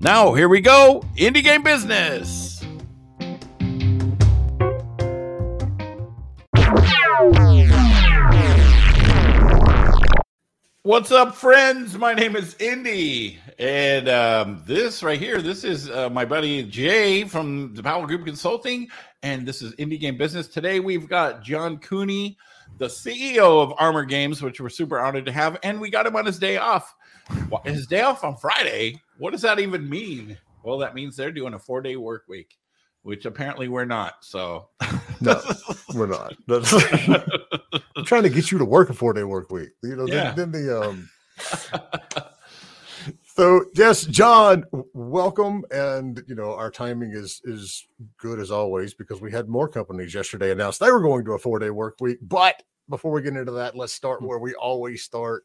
Now, here we go Indie Game Business. What's up, friends? My name is Indy, and um, this right here, this is uh, my buddy Jay from the Powell Group Consulting, and this is Indie Game Business. Today, we've got John Cooney, the CEO of Armor Games, which we're super honored to have, and we got him on his day off. His day off on Friday. What does that even mean? Well, that means they're doing a four day work week, which apparently we're not. So, no, we're not. I'm trying to get you to work a four day work week. You know, yeah. then, then the um. so yes, John, welcome, and you know our timing is is good as always because we had more companies yesterday announced they were going to a four day work week. But before we get into that, let's start where we always start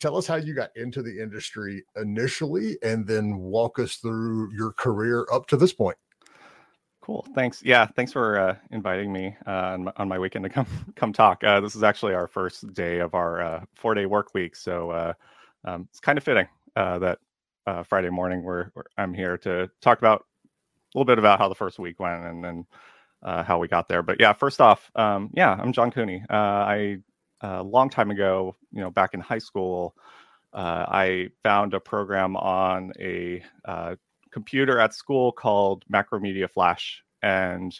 tell us how you got into the industry initially and then walk us through your career up to this point. Cool thanks. Yeah thanks for uh, inviting me uh, on, my, weekend to come come talk. Uh, this is actually our first day of our uh, four day work week so uh, um, it's kind of fitting uh, that friday morning we're, i'm here to talk about a little bit about how the first week went and then how we got there. But yeah first off um, yeah i'm john cooney. I a long time ago, you know, back in high school, uh, I found a program on a uh, computer at school called Macromedia Flash, and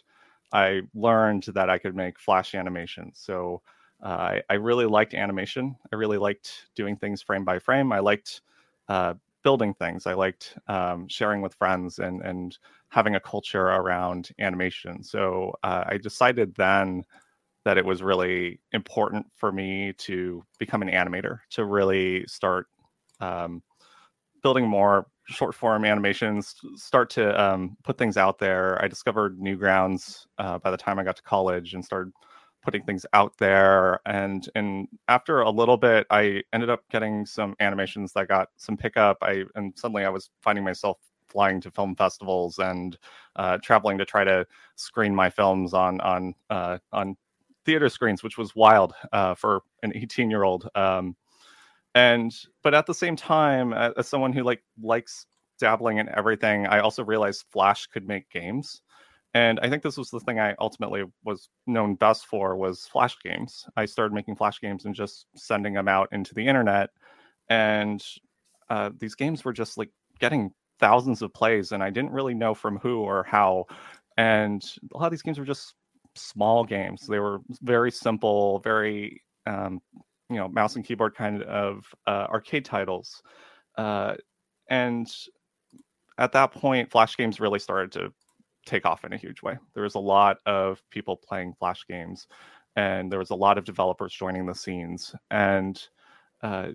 I learned that I could make Flash animations. So uh, I, I, really liked animation. I really liked doing things frame by frame. I liked uh, building things. I liked um, sharing with friends and and having a culture around animation. So uh, I decided then that it was really important for me to become an animator to really start um, building more short form animations start to um, put things out there. I discovered newgrounds uh, by the time i got to college and started putting things out there. And and after a little bit i ended up getting some animations that got some pickup. I and suddenly i was finding myself flying to film festivals and uh, traveling to try to screen my films on on uh, on theater screens, which was wild uh, for an 18 year old. Um, and but at the same time, as someone who like likes dabbling in everything, I also realized Flash could make games. And I think this was the thing I ultimately was known best for was Flash games. I started making Flash games and just sending them out into the internet. And uh, these games were just like getting thousands of plays, and I didn't really know from who or how. And a lot of these games were just small games. They were very simple, very um, you know mouse and keyboard kind of uh, arcade titles, uh, and at that point, Flash games really started to take off in a huge way. There was a lot of people playing Flash games, and there was a lot of developers joining the scenes. And uh,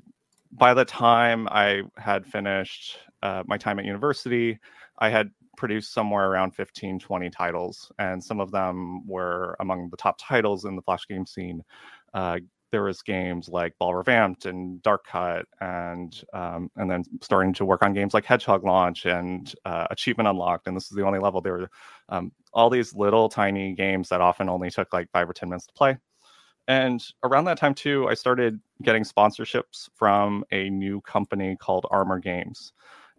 by the time I had finished uh, my time at university, I had produced somewhere around 15, 20 titles, and some of them were among the top titles in the Flash game scene. Uh, there was games like Ball Revamped and Dark Cut, and um, and then starting to work on games like Hedgehog Launch and uh, Achievement Unlocked. And this is the only level. There were um, all these little tiny games that often only took like five or ten minutes to play. And around that time too, I started getting sponsorships from a new company called Armor Games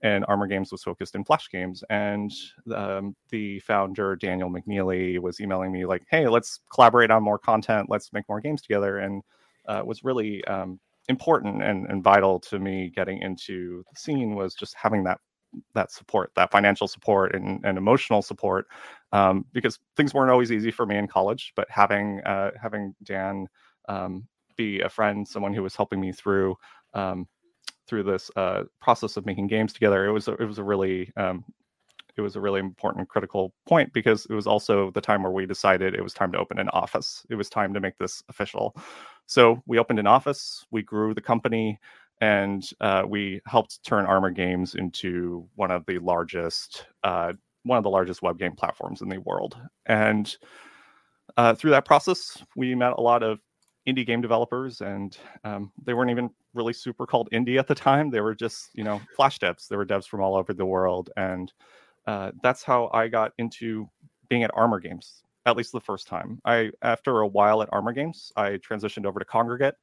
and Armor Games was focused in Flash games. And um, the founder Daniel McNeely was emailing me like, "Hey, let's collaborate on more content. Let's make more games together." And uh, was really um, important and, and vital to me getting into the scene was just having that that support, that financial support and, and emotional support, um, because things weren't always easy for me in college. But having uh, having Dan um, be a friend, someone who was helping me through um, through this uh, process of making games together, it was a, it was a really um, it was a really important critical point because it was also the time where we decided it was time to open an office. It was time to make this official. So we opened an office, we grew the company, and uh, we helped turn Armor Games into one of the largest uh, one of the largest web game platforms in the world. And uh, through that process, we met a lot of indie game developers, and um, they weren't even really super called indie at the time. They were just, you know, Flash devs. There were devs from all over the world, and uh, that's how I got into being at Armor Games. At least the first time. I after a while at Armor Games, I transitioned over to Kongregate.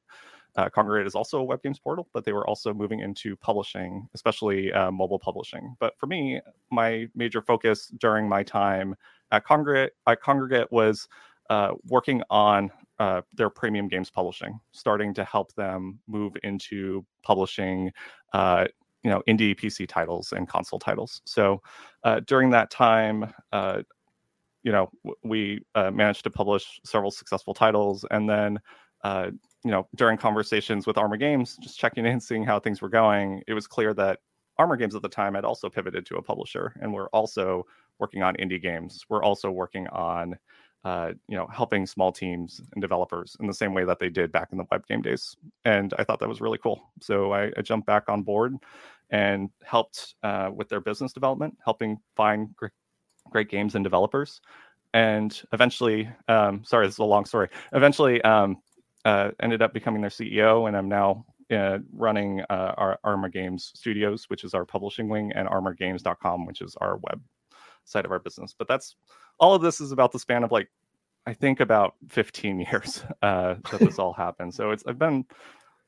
Uh, Kongregate is also a web games portal, but they were also moving into publishing, especially uh, mobile publishing. But for me, my major focus during my time at Kongregate, at Kongregate was uh, working on uh, their premium games publishing, starting to help them move into publishing, uh, you know, indie PC titles and console titles. So uh, during that time, uh, you know, w- we uh, managed to publish several successful titles, and then. you know, during conversations with Armor Games, just checking in, seeing how things were going, it was clear that Armor Games at the time had also pivoted to a publisher, and we're also working on indie games. We're also working on uh, you know, helping small teams and developers in the same way that they did back in the web game days. And I thought that was really cool. So I, I jumped back on board and helped uh, with their business development, helping find great, great games and developers. And eventually, um, sorry, this is a long story. Eventually, um, uh, ended up becoming their CEO, and I'm now uh, running uh, our Armor Games Studios, which is our publishing wing, and ArmorGames.com, which is our web side of our business. But that's all of this is about the span of like I think about 15 years uh, that this all happened. So it's I've been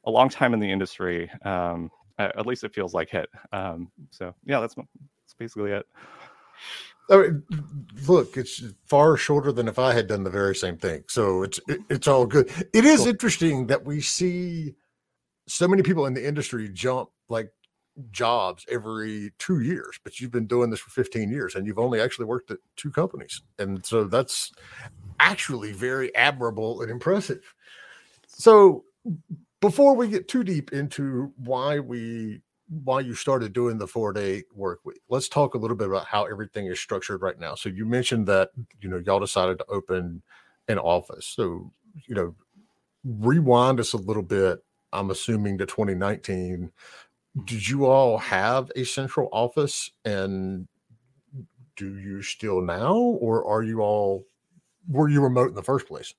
a long time in the industry. Um, at least it feels like it. Um, so yeah, that's that's basically it. I mean, look, it's far shorter than if I had done the very same thing. So it's it, it's all good. It is cool. interesting that we see so many people in the industry jump like jobs every two years, but you've been doing this for 15 years and you've only actually worked at two companies. And so that's actually very admirable and impressive. So before we get too deep into why we why you started doing the four day work week, let's talk a little bit about how everything is structured right now. So you mentioned that you know y'all decided to open an office. So you know, rewind us a little bit. I'm assuming to 2019 did you all have a central office and do you still now or are you all were you remote in the first place?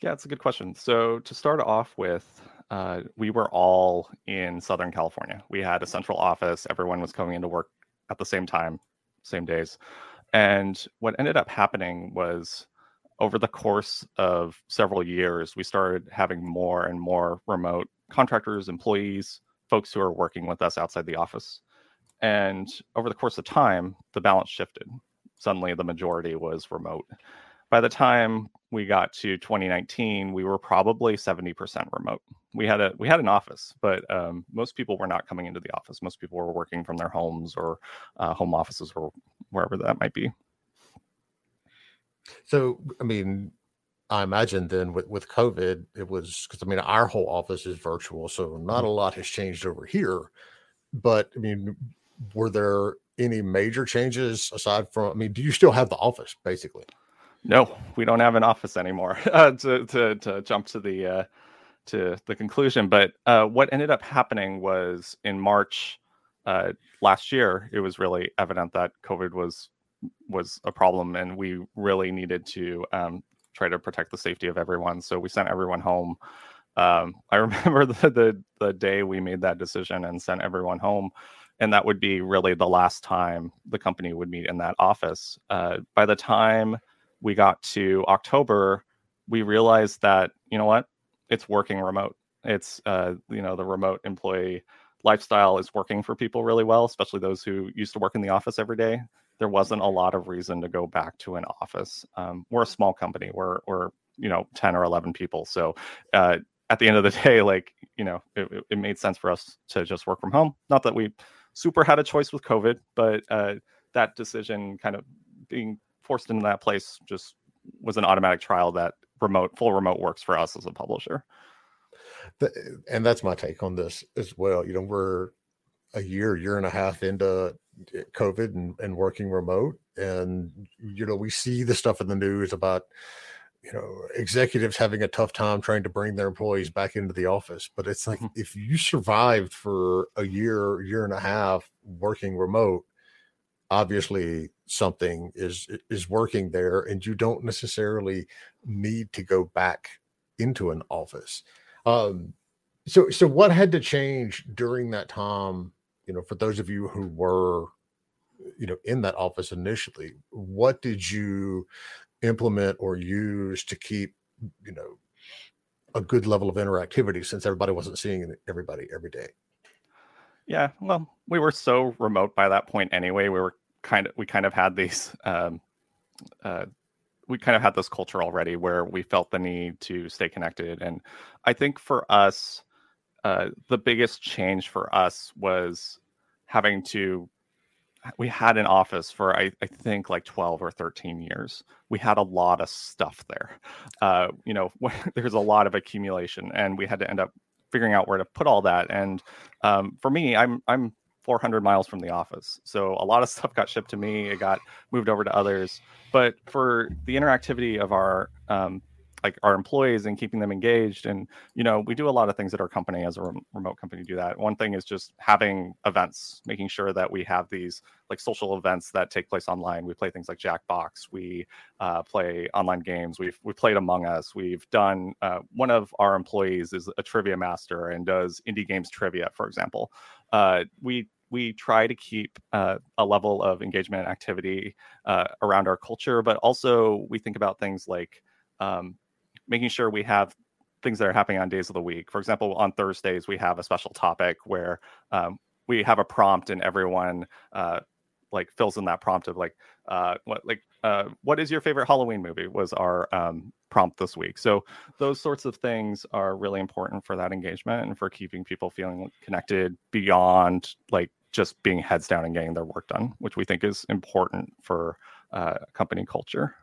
Yeah it's a good question. So to start off with uh, we were all in southern california. We had a central office. Everyone was coming into work at the same time same days. And what ended up happening was over the course of several years we started having more and more remote contractors employees folks who are working with us outside the office. And over the course of time, the balance shifted. Suddenly, the majority was remote. By the time we got to 2019, we were probably 70% remote. We had a we had an office, but um, most people were not coming into the office. Most people were working from their homes or uh, home offices or wherever that might be. So, I mean, I imagine then with, with COVID, it was because I mean, our whole office is virtual, so not mm-hmm. a lot has changed over here. But I mean, were there any major changes aside from, I mean, do you still have the office basically? No, we don't have an office anymore uh, to, to, to jump to the, uh, to the conclusion. But uh, what ended up happening was in March uh, last year, it was really evident that COVID was was a problem, and we really needed to um, try to protect the safety of everyone. So we sent everyone home. Um, I remember the, the the day we made that decision and sent everyone home, and that would be really the last time the company would meet in that office. Uh, by the time we got to October, we realized that you know what, it's working remote. It's uh, you know the remote employee lifestyle is working for people really well, especially those who used to work in the office every day there wasn't a lot of reason to go back to an office. Um, we're a small company. We're we're you know ten or eleven people. So uh, at the end of the day, like you know, it, it, made sense for us to just work from home. Not that we super had a choice with COVID, but uh, that decision kind of being forced into that place just was an automatic trial that remote full remote works for us as a publisher. The, and that's my take on this as well. You know, we're a year, year and a half into COVID and, and working remote. And, you know, we see the stuff in the news about, you know, executives having a tough time trying to bring their employees back into the office. But it's like if you survived for a year, year and a half working remote, obviously something is is working there and you don't necessarily need to go back into an office um so so what had to change during that time you know for those of you who were you know in that office initially what did you implement or use to keep you know a good level of interactivity since everybody wasn't seeing everybody every day? Yeah well we were so remote by that point anyway we were kind of we kind of had these um, uh, we kind of had this culture already where we felt the need to stay connected. And i think for us uh, the biggest change for us was having to we had an office for I, I, think like 12 or 13 years we had a lot of stuff there uh, you know there's a lot of accumulation and we had to end up figuring out where to put all that and um, for me i'm i'm 400 miles from the office. So a lot of stuff got shipped to me. It got moved over to others. But for the interactivity of our um, like our employees and keeping them engaged, and you know, we do a lot of things at our company as a rem- remote company do that. One thing is just having events, making sure that we have these like social events that take place online. We play things like Jackbox. We uh, play online games. We've we played Among Us. We've done uh, one of our employees is a trivia master and does indie games trivia, for example. Uh, we we try to keep uh, a level of engagement and activity uh, around our culture, but also we think about things like um, making sure we have things that are happening on days of the week. For example, on Thursdays, we have a special topic where um, we have a prompt and everyone uh, like fills in that prompt of like uh, what like uh, what is your favorite Halloween movie was our um, prompt this week. So those sorts of things are really important for that engagement and for keeping people feeling connected beyond like just being heads down and getting their work done, which we think is important for uh, company culture.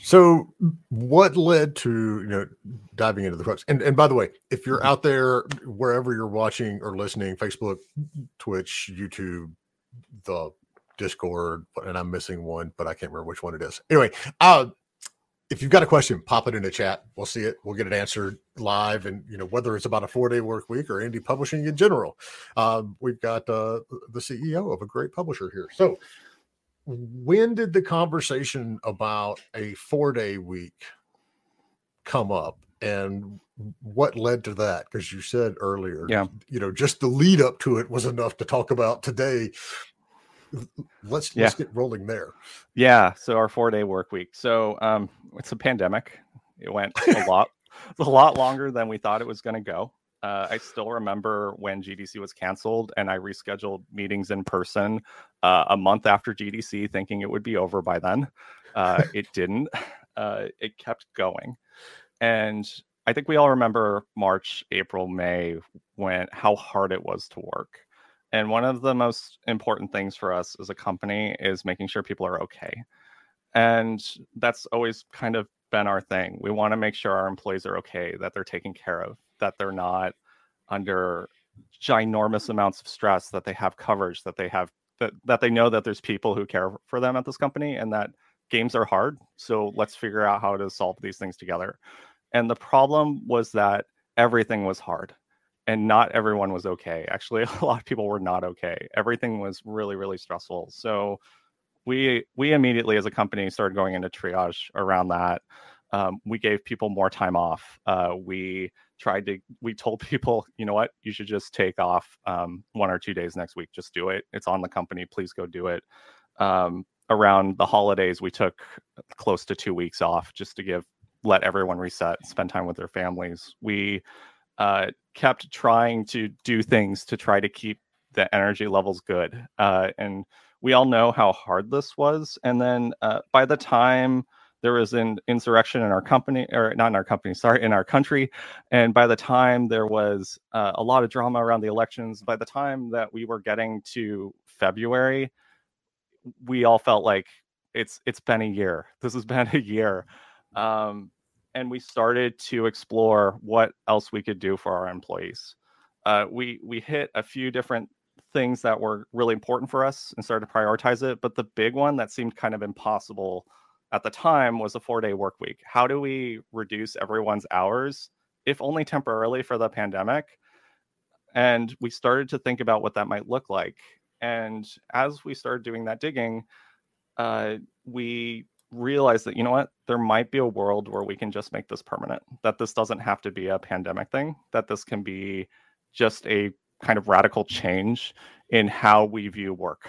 So, what led to you know diving into the crux? And and by the way, if you're out there wherever you're watching or listening, Facebook, Twitch, YouTube, the Discord, and I'm missing one, but I can't remember which one it is. Anyway, uh, if you've got a question, pop it in the chat. We'll see it. We'll get it answered live. And you know whether it's about a four day work week or indie publishing in general, um, we've got uh, the CEO of a great publisher here. So, when did the conversation about a four day week come up, and what led to that? Because you said earlier, yeah, you know, just the lead up to it was enough to talk about today let's yeah. let's get rolling there. Yeah. So our four day work week. So um, it's a pandemic. It went a lot, a lot longer than we thought it was going to go. Uh, I still remember when GDC was canceled and I rescheduled meetings in person uh, a month after GDC, thinking it would be over by then. Uh, it didn't. Uh, it kept going, and I think we all remember March, April, May when how hard it was to work. And one of the most important things for us as a company is making sure people are okay. And that's always kind of been our thing. We want to make sure our employees are okay, that they're taken care of, that they're not under ginormous amounts of stress, that they have coverage, that they have that that they know that there's people who care for them at this company and that games are hard. So let's figure out how to solve these things together. And the problem was that everything was hard and not everyone was okay. Actually, a lot of people were not okay. Everything was really, really stressful. So we we immediately as a company started going into triage around that. Um, we gave people more time off. Uh, we tried to we told people, you know what, you should just take off um, one or two days next week. Just do it. It's on the company. Please go do it. Um, around the holidays, we took close to two weeks off just to give let everyone reset, spend time with their families. We uh, kept trying to do things to try to keep the energy levels good. Uh, and we all know how hard this was. And then uh, by the time there was an insurrection in our company, or not in our company, sorry, in our country, and by the time there was uh, a lot of drama around the elections, by the time that we were getting to February, we all felt like it's it's been a year. This has been a year. Um, and we started to explore what else we could do for our employees. Uh, we we hit a few different things that were really important for us and started to prioritize it. But the big one that seemed kind of impossible at the time was a four day work week. How do we reduce everyone's hours, if only temporarily for the pandemic? And we started to think about what that might look like. And as we started doing that digging, uh, we realized that, you know what, there might be a world where we can just make this permanent, that this doesn't have to be a pandemic thing, that this can be just a kind of radical change in how we view work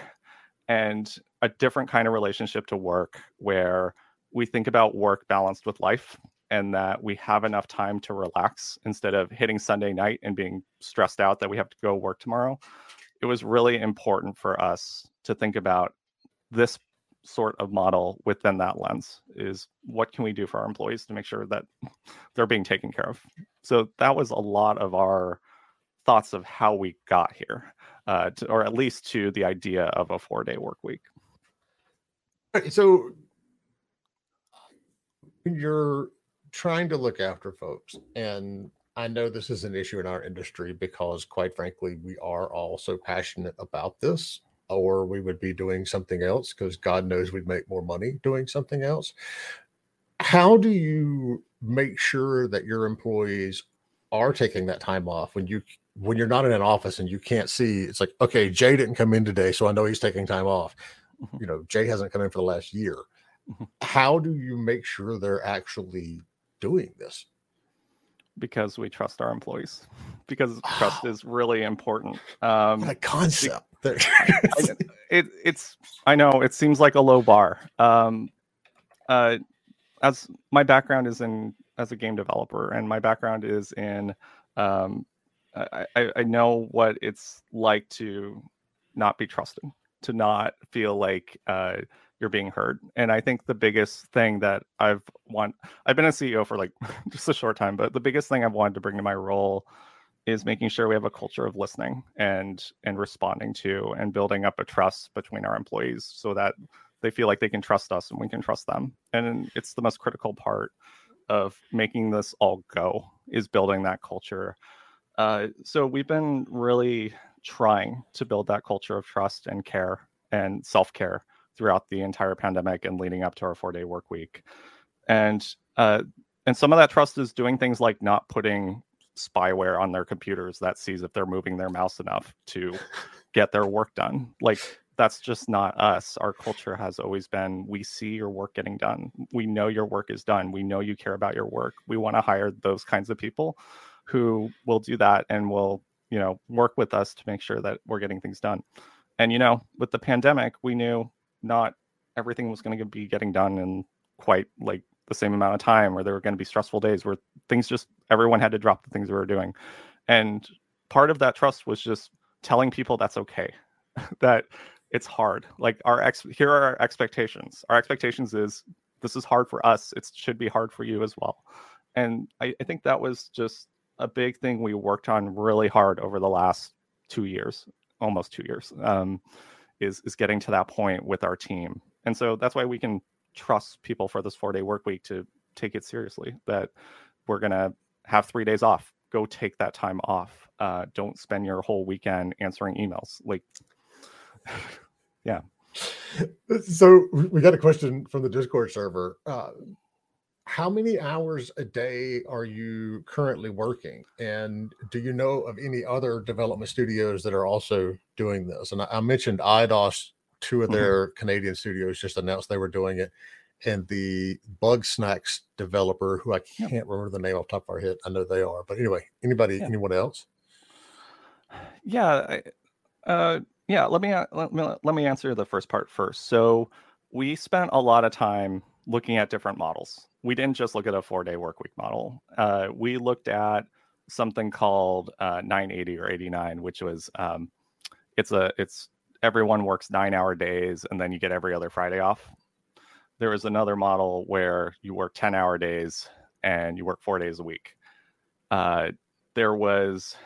and a different kind of relationship to work where we think about work balanced with life and that we have enough time to relax instead of hitting Sunday night and being stressed out that we have to go work tomorrow. It was really important for us to think about this sort of model within that lens is what can we do for our employees to make sure that they're being taken care of. So that was a lot of our thoughts of how we got here, uh, to, or at least to the idea of a four day work week. So you're trying to look after folks. And I know this is an issue in our industry because, quite frankly, we are all so passionate about this, or we would be doing something else because God knows we'd make more money doing something else. How do you make sure that your employees are taking that time off when you when you're not in an office and you can't see it's like okay jay didn't come in today so i know he's taking time off. You know jay hasn't come in for the last year mm-hmm. how do you make sure they're actually doing this? Because we trust our employees. Because trust is really important. Um, a concept. it, it's. I know it seems like a low bar. Um, uh, as my background is in as a game developer, and my background is in. Um, I, I know what it's like to not be trusted, to not feel like uh, you're being heard. And I think the biggest thing that I've want I've been a CEO for like just a short time, but the biggest thing I've wanted to bring to my role is making sure we have a culture of listening and and responding to and building up a trust between our employees so that they feel like they can trust us and we can trust them. And it's the most critical part of making this all go is building that culture. Uh, so we've been really trying to build that culture of trust and care and self care throughout the entire pandemic and leading up to our four day work week. And uh, and some of that trust is doing things like not putting spyware on their computers that sees if they're moving their mouse enough to get their work done. Like that's just not us. Our culture has always been we see your work getting done. We know your work is done. We know you care about your work. We want to hire those kinds of people who will do that and will, you know, work with us to make sure that we're getting things done. And you know, with the pandemic, we knew not everything was going to be getting done in quite like the same amount of time or there were going to be stressful days where things just everyone had to drop the things we were doing. And part of that trust was just telling people that's okay that it's hard. Like our ex here are our expectations. Our expectations is this is hard for us. It should be hard for you as well. And I, I think that was just a big thing we worked on really hard over the last two years almost two years um, is is getting to that point with our team. And so that's why we can trust people for this four day work week to take it seriously that we're to have three days off. Go take that time off. Uh, don't spend your whole weekend answering emails. Like yeah. So we got a question from the discord server. Uh, how many hours a day are you currently working and do you know of any other development studios that are also doing this and i, I mentioned Eidos, two of mm-hmm. their mm-hmm. canadian studios just announced they were doing it and the Bugsnax developer who i can't remember the name off the top of our head i know they are but anyway anybody yeah. anyone else yeah uh yeah let me let me let me answer the first part first so we spent a lot of time looking at different models we didn't just look at a four day work week model. Uh, we looked at something called uh, 980 or 89, which was um, it's a it's everyone works nine hour days and then you get every other Friday off. There was another model where you work 10 hour days and you work four days a week. Uh, there was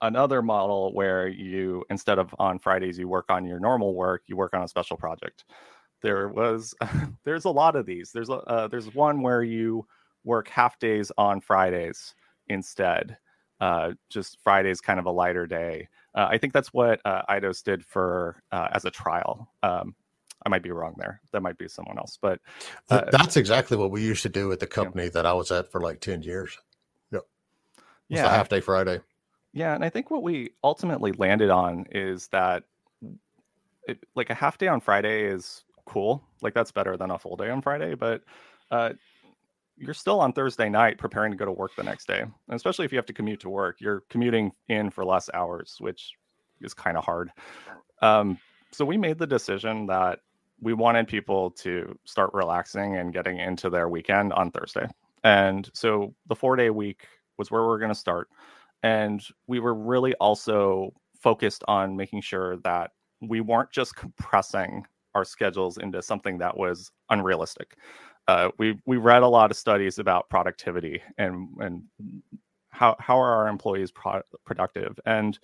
another model where you instead of on Fridays you work on your normal work, you work on a special project there was there's a lot of these. There's a uh, there's one where you work half days on Fridays instead. Uh, just Friday's kind of a lighter day. Uh, I think that's what uh, Eidos did for uh, as a trial. Um, I might be wrong there. That might be someone else, but uh, that's exactly what we used to do at the company yeah. that I was at for like ten years. Yep. Yeah, half day Friday. Yeah, and I think what we ultimately landed on is that it, like a half day on Friday is cool. Like that's better than a full day on Friday, but uh, you're still on Thursday night preparing to go to work the next day. And especially if you have to commute to work, you're commuting in for less hours, which is kind of hard. Um, so we made the decision that we wanted people to start relaxing and getting into their weekend on Thursday. And so the four day week was where we are going to start. And we were really also focused on making sure that we weren't just compressing our schedules into something that was unrealistic. Uh, we we read a lot of studies about productivity and and how how are our employees pro- productive. And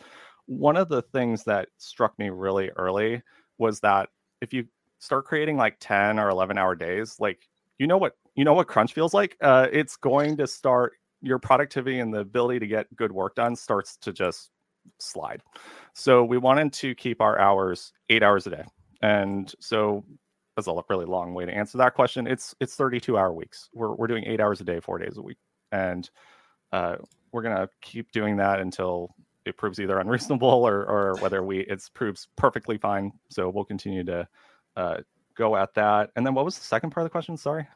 one of the things that struck me really early was that if you start creating like 10 or 11 hour days like you know what you know what crunch feels like uh, it's going to start your productivity and the ability to get good work done starts to just slide so we wanted to keep our hours eight hours a day and so that's a really long way to answer that question it's it's 32 hour weeks we're, we're doing eight hours a day four days a week and uh, we're going to keep doing that until it proves either unreasonable or, or whether we it proves perfectly fine so we'll continue to uh, go at that. And then what was the second part of the question? Sorry.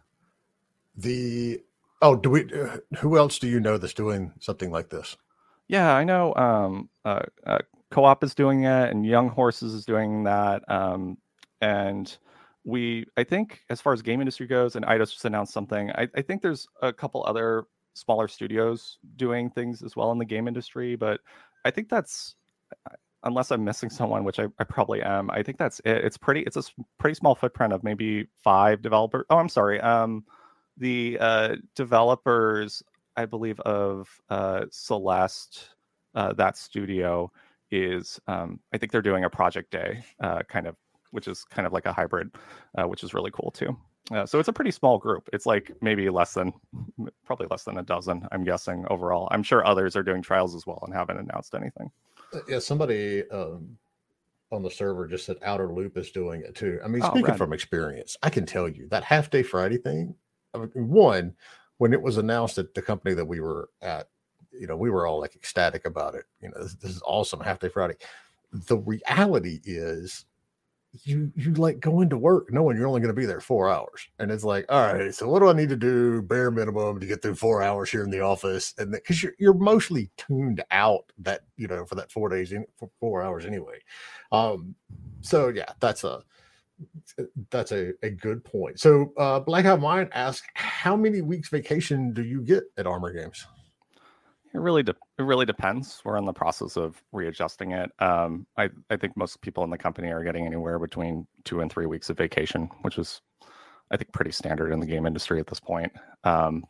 The oh, do we? Uh, who else do you know that's doing something like this? Yeah, I know. Um, uh, uh, KO_OP is doing it, and Young Horses is doing that. Um, and we, I think, as far as game industry goes, and Eidos just announced something. I, I think there's a couple other smaller studios doing things as well in the game industry, but I think that's unless I'm missing someone, which I, I, probably am. I think that's it. It's pretty. It's a pretty small footprint of maybe five developers. Oh, I'm sorry. Um, the uh, developers, I believe, of uh, Celeste, uh, that studio is. Um, I think they're doing a project day, uh, kind of, which is kind of like a hybrid, uh, which is really cool too. Uh, so it's a pretty small group. It's like maybe less than, probably less than a dozen. I'm guessing overall. I'm sure others are doing trials as well and haven't announced anything. Uh, yeah, somebody um, on the server just said Outer Loop is doing it too. I mean, oh, speaking from experience, I can tell you that half day Friday thing. I mean, one, when it was announced at the company that we were at, you know, we were all like ecstatic about it. You know, this, this is awesome, half day Friday. The reality is you you like go into work knowing you're only going to be there four hours and it's like all right so what do i need to do bare minimum to get through four hours here in the office and because you're, you're mostly tuned out that you know for that four days in four hours anyway um so yeah that's a that's a, a good point so uh black out mind asks how many weeks vacation do you get at armor games it really de- it really depends. We're in the process of readjusting it. Um, I I think most people in the company are getting anywhere between two and three weeks of vacation, which is I think pretty standard in the game industry at this point. Um,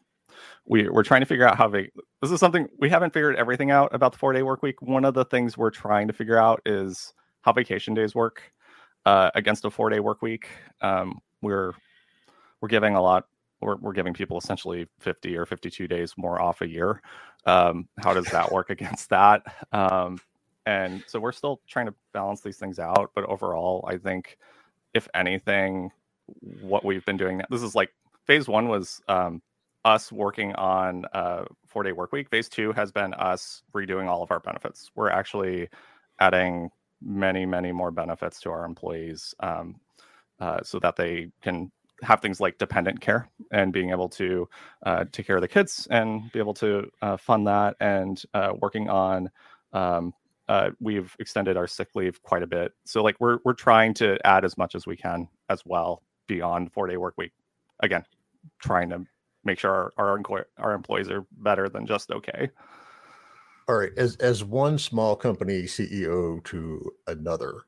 we we're trying to figure out how va- this is something we haven't figured everything out about the four day work week. One of the things we're trying to figure out is how vacation days work uh, against a four day work week. Um, we're we're giving a lot we're, we're giving people essentially 50 or 52 days more off a year. Um, how does that work against that? Um, and so we're still trying to balance these things out. But overall, I think if anything, what we've been doing, now, this is like phase one was um, us working on a four day work week. Phase two has been us redoing all of our benefits. We're actually adding many, many more benefits to our employees um, uh, so that they can have things like dependent care and being able to uh, take care of the kids and be able to uh, fund that and uh, working on um, uh, we've extended our sick leave quite a bit. So like we're we're trying to add as much as we can as well beyond four day work week. Again trying to make sure our our, our employees are better than just okay. All right. As as one small company ceo to another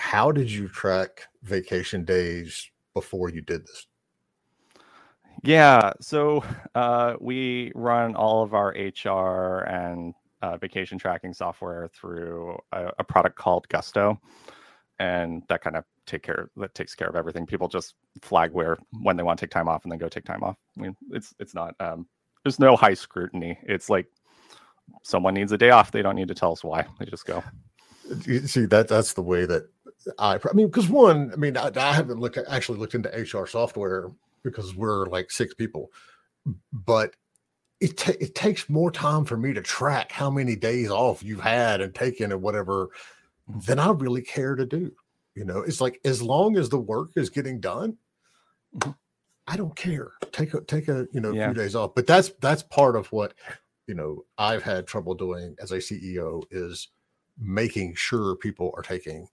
how did you track vacation days before you did this? Yeah, so uh, we run all of our HR and uh, vacation tracking software through a, a, product called Gusto, and that kind of take care that takes care of everything. People just flag where when they want to take time off and then go take time off. I mean, it's it's not um, there's no high scrutiny. It's like someone needs a day off. They don't need to tell us why. They just go. See that that's the way that I, I mean, because one, I mean, I, I haven't looked actually looked into HR software because we're like six people, but it ta- it takes more time for me to track how many days off you've had and taken and whatever than I really care to do. You know, it's like as long as the work is getting done, mm-hmm. I don't care. Take a take a you know yeah. few days off. But that's that's part of what you know I've had trouble doing as a CEO is making sure people are taking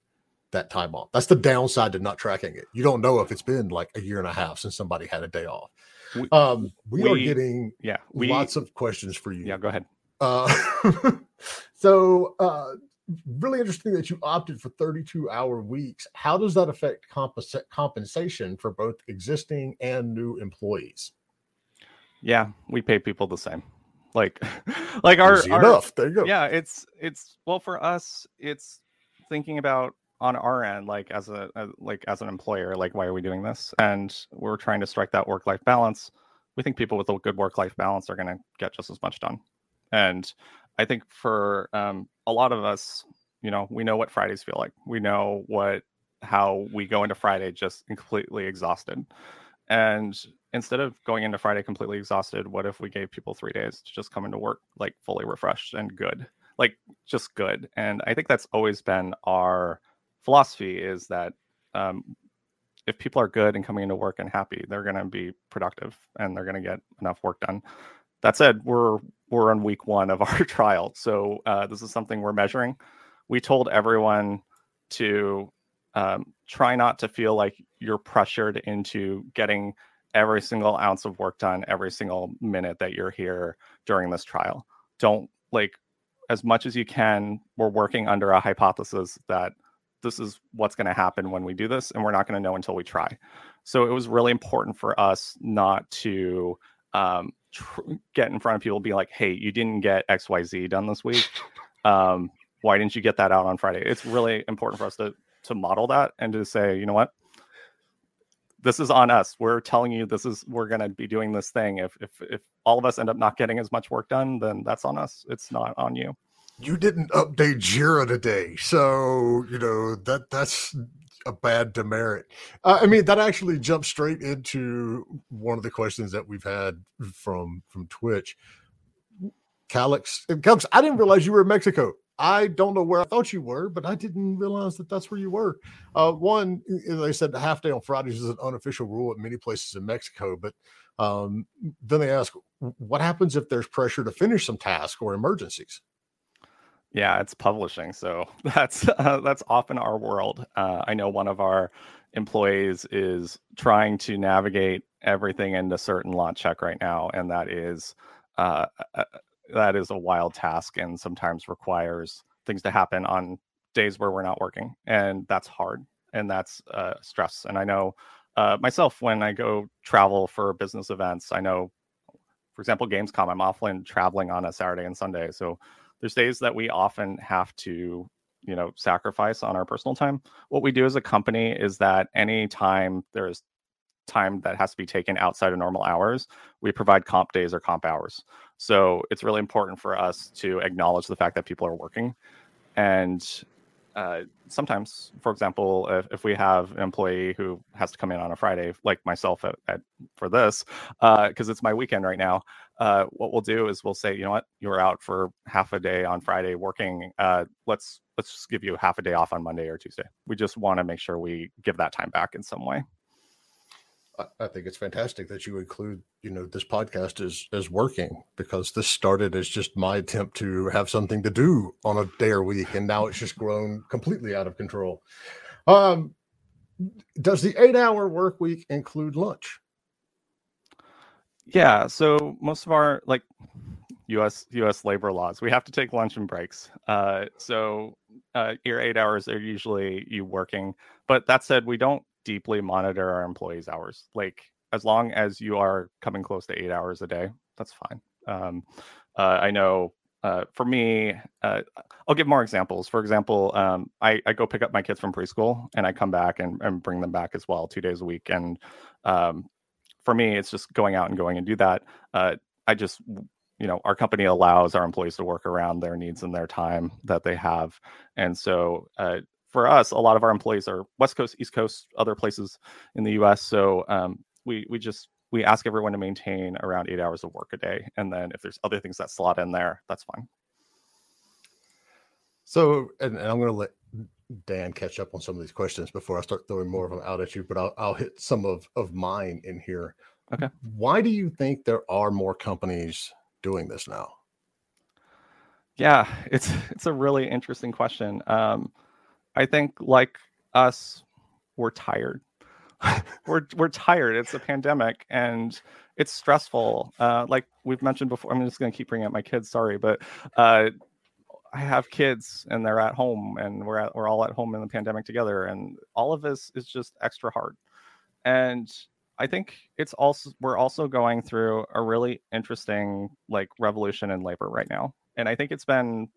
that time off. That's the downside to not tracking it. You don't know if it's been like a year and a half since somebody had a day off. We, um, we, we are getting yeah we, lots of questions for you. Yeah, go ahead. Uh, so uh, really interesting that you opted for 32 hour weeks. How does that affect compensation for both existing and new employees? Yeah, we pay people the same. Like, like our, our enough. There you go. Yeah, it's it's well for us. It's thinking about on our end, like as a, a like as an employer, like why are we doing this? And we're trying to strike that work life balance. We think people with a good work life balance are going to get just as much done. And I think for um, a lot of us, you know, we know what Fridays feel like. We know what how we go into Friday just completely exhausted. And instead of going into Friday completely exhausted, what if we gave people three days to just come into work like fully refreshed and good, like just good? And I think that's always been our philosophy is that um, if people are good and coming into work and happy, they're going to be productive and they're going to get enough work done. That said, we're we're on week one of our trial, so uh, this is something we're measuring. We told everyone to um, try not to feel like you're pressured into getting every single ounce of work done every single minute that you're here during this trial. Don't like as much as you can. We're working under a hypothesis that this is what's going to happen when we do this, and we're not going to know until we try. So it was really important for us not to um, tr- get in front of people, be like, "Hey, you didn't get X, Y, Z done this week. Um, why didn't you get that out on Friday?" It's really important for us to to model that and to say, you know what, this is on us. We're telling you this is we're going to be doing this thing. If if if all of us end up not getting as much work done, then that's on us. It's not on you you didn't update Jira today, so you know that that's a bad demerit. Uh, I mean, that actually jumps straight into one of the questions that we've had from from Twitch. Calix, Calix, I didn't realize you were in Mexico. I don't know where I thought you were, but I didn't realize that that's where you were. Uh, one, they said the half day on Fridays is an unofficial rule at many places in Mexico, but um, then they ask, what happens if there's pressure to finish some task or emergencies? Yeah, it's publishing, so that's uh, that's often our world. Uh, I know one of our employees is trying to navigate everything into certain launch check right now, and that is uh, uh, that is a wild task, and sometimes requires things to happen on days where we're not working, and that's hard, and that's uh, stress. And I know uh, myself when I go travel for business events, I know, for example, Gamescom, I'm often traveling on a Saturday and Sunday, so there's days that we often have to you know sacrifice on our personal time. What we do as a company is that any time there's time that has to be taken outside of normal hours we provide comp days or comp hours. So it's really important for us to acknowledge the fact that people are working. And uh, sometimes, for example, if, if we have an employee who has to come in on a Friday, like myself at, at for this, because uh, it's my weekend right now, uh, what we'll do is we'll say, you know what, you're out for half a day on Friday working. Uh, let's let's just give you half a day off on Monday or Tuesday. We just want to make sure we give that time back in some way. I think it's fantastic that you include, you know, this podcast is as working because this started as just my attempt to have something to do on a day or week, and now it's just grown completely out of control. Um, does the eight-hour work week include lunch? Yeah. So most of our like U.S. U.S. labor laws, we have to take lunch and breaks. Uh, so uh, your eight hours are usually you working, but that said, we don't deeply monitor our employees' hours. Like as long as you are coming close to eight hours a day, that's fine. Um, uh, I know uh, for me, uh, I'll give more examples. For example, um, I, I, go pick up my kids from preschool and I come back and, and bring them back as well two days a week. And um, for me, it's just going out and going and do that. Uh, I just, you know, our company allows our employees to work around their needs and their time that they have. And so uh, for us, a lot of our employees are West Coast, East Coast, other places in the U.S. So um, we we just we ask everyone to maintain around eight hours of work a day, and then if there's other things that slot in there, that's fine. So, and, and I'm going to let Dan catch up on some of these questions before I start throwing more of them out at you, but I'll, I'll hit some of, of mine in here. Okay. Why do you think there are more companies doing this now? Yeah, it's it's a really interesting question. Um, I think like us, we're tired. we're we're tired. It's a pandemic and it's stressful. Uh, like we've mentioned before, I'm just going to keep bringing up my kids. Sorry, but uh, I have kids and they're at home, and we're at, we're all at home in the pandemic together, and all of this is just extra hard. And I think it's also we're also going through a really interesting like revolution in labor right now, and I think it's been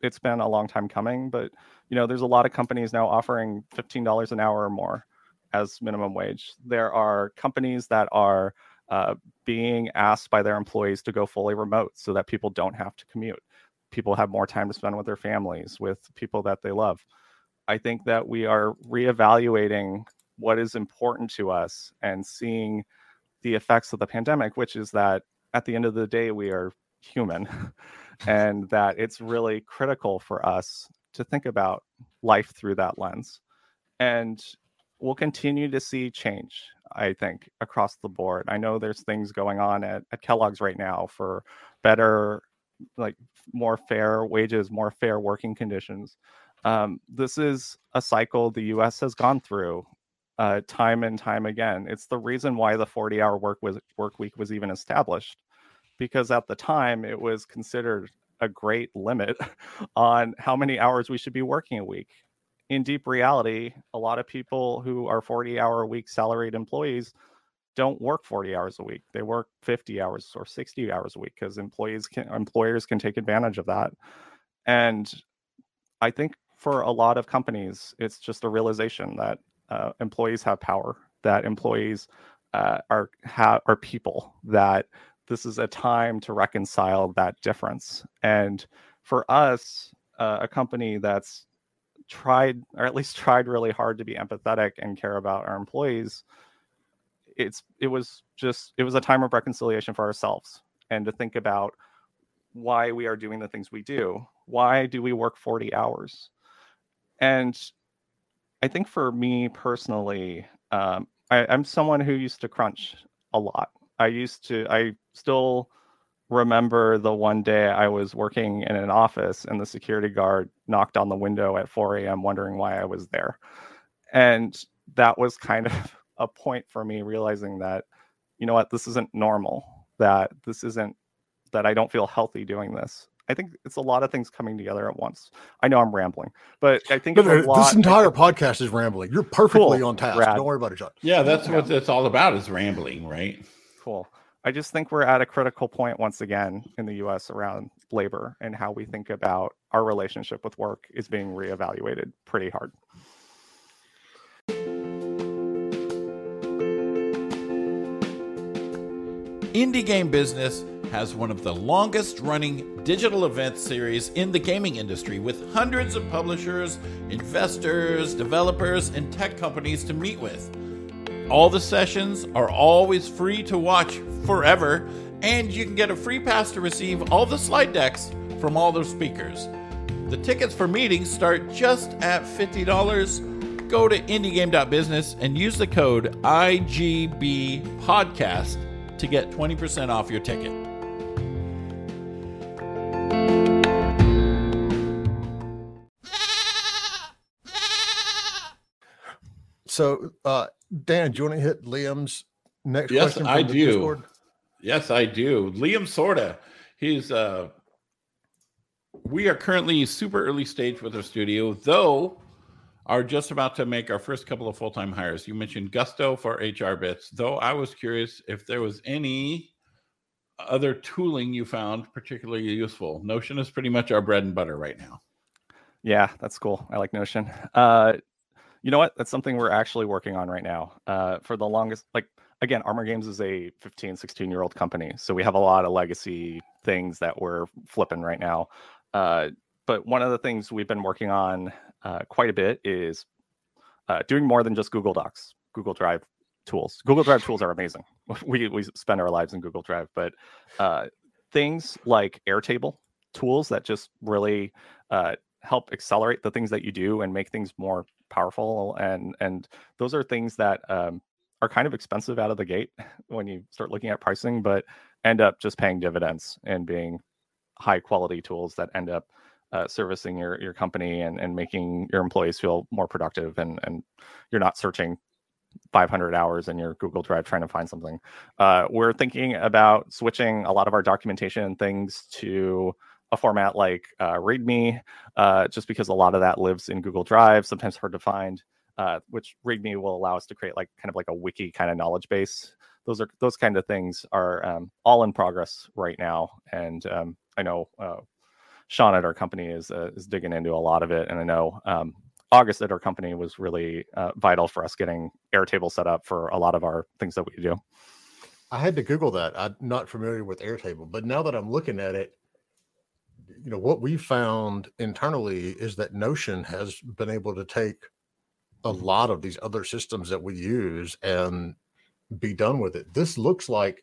it's been a long time coming, but you know, there's a lot of companies now offering $15 an hour or more as minimum wage. There are companies that are uh, being asked by their employees to go fully remote so that people don't have to commute. People have more time to spend with their families, with people that they love. I think that we are reevaluating what is important to us and seeing the effects of the pandemic, which is that at the end of the day, we are human and that it's really critical for us to think about life through that lens. And we'll continue to see change, I think, across the board. I know there's things going on at, at Kellogg's right now for better, like more fair wages, more fair working conditions. Um, this is a cycle the US has gone through uh, time and time again. It's the reason why the 40 hour work was work week was even established because at the time it was considered a great limit on how many hours we should be working a week. In deep reality, a lot of people who are 40 hour week salaried employees don't work 40 hours a week. They work 50 hours or 60 hours a week because employees can employers can take advantage of that. And I think for a lot of companies, it's just a realization that uh, employees have power, that employees uh, are have are people, that this is a time to reconcile that difference. And for us, uh, a company that's tried, or at least tried really hard to be empathetic and care about our employees, it's it was just it was a time of reconciliation for ourselves and to think about why we are doing the things we do. Why do we work 40 hours? And I think for me personally, um, I, I'm someone who used to crunch a lot. I used to, I still remember the one day I was working in an office and the security guard knocked on the window at 4 a.m. wondering why I was there. And that was kind of a point for me realizing that, you know what, this isn't normal, that this isn't, that I don't feel healthy doing this. I think it's a lot of things coming together at once. I know I'm rambling, but I think But, it's a lot. this entire podcast is rambling. You're perfectly Cool, on task. Brad. Don't worry about it, John. Yeah, that's what it's all about is rambling, right? Cool. I just think we're at a critical point once again in the US around labor and how we think about our relationship with work is being reevaluated pretty hard. Indie Game Business has one of the longest running digital event series in the gaming industry with hundreds of publishers, investors, developers, and tech companies to meet with. All the sessions are always free to watch forever, and you can get a free pass to receive all the slide decks from all those speakers. The tickets for meetings start just at $50. Go to indiegame.business and use the code IGB podcast to get 20% off your ticket. So, uh, Dan, do you want to hit Liam's next Yes, question? I the do. Discord? Yes, I do. Liam Sorta. He's uh we are currently super early stage with our studio, though are just about to make our first couple of full-time hires. You mentioned Gusto for HR bits, though I was curious if there was any other tooling you found particularly useful. Notion is pretty much our bread and butter right now. Yeah, that's cool. I like Notion. Uh, you know what? That's something we're actually working on right now. Uh, for the longest, like again, Armor Games is a 15, 16 year old company, so we have a lot of legacy things that we're flipping right now. Uh, but one of the things we've been working on uh, quite a bit is uh, doing more than just Google Docs, Google Drive tools. Google Drive tools are amazing. We we spend our lives in Google Drive, but uh, things like Airtable tools that just really uh, help accelerate the things that you do and make things more powerful and and those are things that um, are kind of expensive out of the gate when you start looking at pricing but end up just paying dividends and being high quality tools that end up uh, servicing your your company and, and making your employees feel more productive and and you're not searching 500 hours in your Google Drive trying to find something. Uh, we're thinking about switching a lot of our documentation and things to a format like uh, README, uh, just because a lot of that lives in Google Drive, sometimes hard to find. Uh, which README will allow us to create like kind of like a wiki kind of knowledge base. Those are those kind of things are um, all in progress right now, and um, I know uh, Sean at our company is uh, is digging into a lot of it, and I know um, August at our company was really uh, vital for us getting Airtable set up for a lot of our things that we do. I had to Google that. I'm not familiar with Airtable, but now that I'm looking at it, you know what we found internally is that Notion has been able to take a lot of these other systems that we use and be done with it. This looks like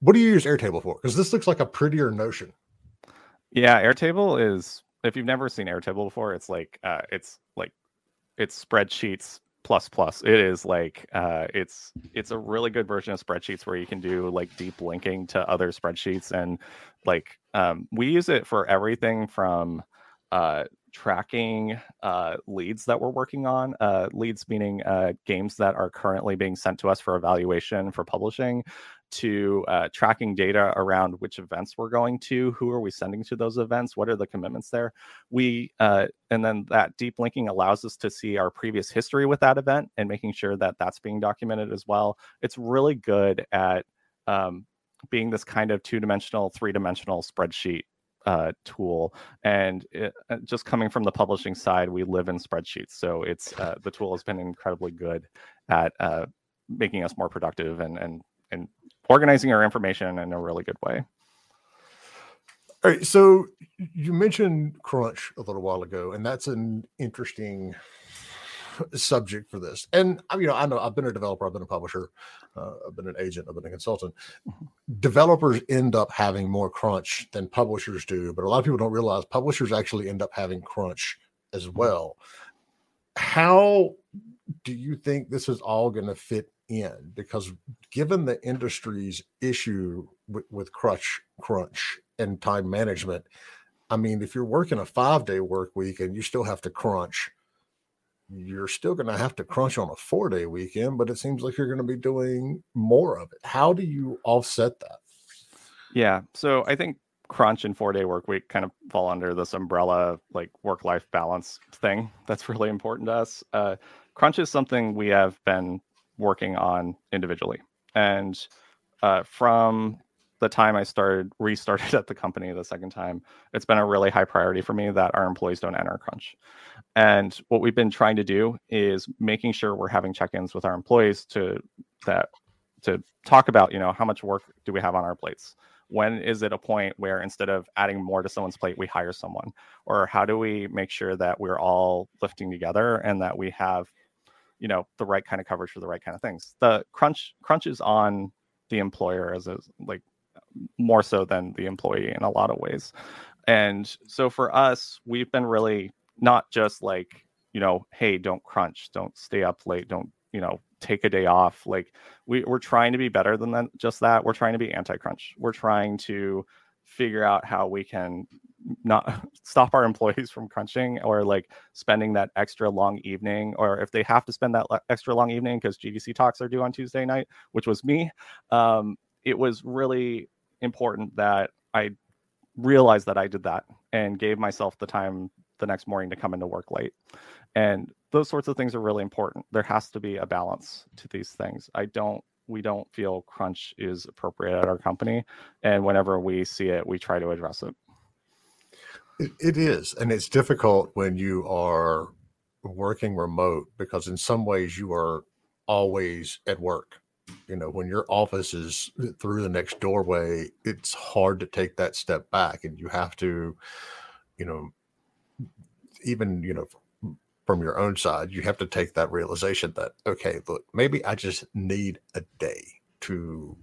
what do you use Airtable for? Because this looks like a prettier Notion. Yeah, Airtable is if you've never seen Airtable before, it's like uh, it's like it's spreadsheets plus plus. It is like uh, it's it's a really good version of spreadsheets where you can do like deep linking to other spreadsheets and like um, we use it for everything from uh, tracking uh, leads that we're working on. Uh, leads meaning uh, games that are currently being sent to us for evaluation for publishing, to uh, tracking data around which events we're going to, who are we sending to those events, what are the commitments there. We uh, and then that deep linking allows us to see our previous history with that event and making sure that that's being documented as well. It's really good at um, being this kind of two-dimensional, three-dimensional spreadsheet uh, tool. And it, uh, just coming from the publishing side, we live in spreadsheets, so it's uh, the tool has been incredibly good at uh, making us more productive and and and organizing our information in a really good way. All right. So you mentioned Crunch a little while ago, and that's an interesting subject for this. And you know, I know I've been a developer, I've been a publisher, uh, I've been an agent, I've been a consultant. Mm-hmm. Developers end up having more crunch than publishers do, but a lot of people don't realize publishers actually end up having crunch as mm-hmm. well. How do you think this is all going to fit in? Because given the industry's issue with, with crunch, crunch and time management, I mean, if you're working a five day work week and you still have to crunch, you're still going to have to crunch on a four day weekend, but it seems like you're going to be doing more of it. How do you offset that? Yeah. So I think crunch and four day work week kind of fall under this umbrella like work life balance thing that's really important to us. Uh, crunch is something we have been working on individually. And uh, from the time I started restarted at the company the second time, it's been a really high priority for me that our employees don't enter crunch. And what we've been trying to do is making sure we're having check-ins with our employees to that to talk about, you know, how much work do we have on our plates? When is it a point where instead of adding more to someone's plate, we hire someone? Or how do we make sure that we're all lifting together and that we have, you know, the right kind of coverage for the right kind of things? The crunch crunch is on the employer as a like more so than the employee in a lot of ways. And so for us, we've been really not just like, you know, hey, don't crunch, don't stay up late, don't, you know, take a day off. Like we, we're trying to be better than that, just that. We're trying to be anti-crunch. We're trying to figure out how we can not stop our employees from crunching or like spending that extra long evening or if they have to spend that extra long evening because gdc talks are due on tuesday night which was me um, it was really important that I realized that I did that and gave myself the time the next morning to come into work late. And those sorts of things are really important. There has to be a balance to these things. I don't we don't feel crunch is appropriate at our company and whenever we see it we try to address it. It, it is and it's difficult when you are working remote because in some ways you are always at work. You know when your office is through the next doorway it's hard to take that step back and you have to you know even you know from your own side you have to take that realization that okay look maybe i just need a day to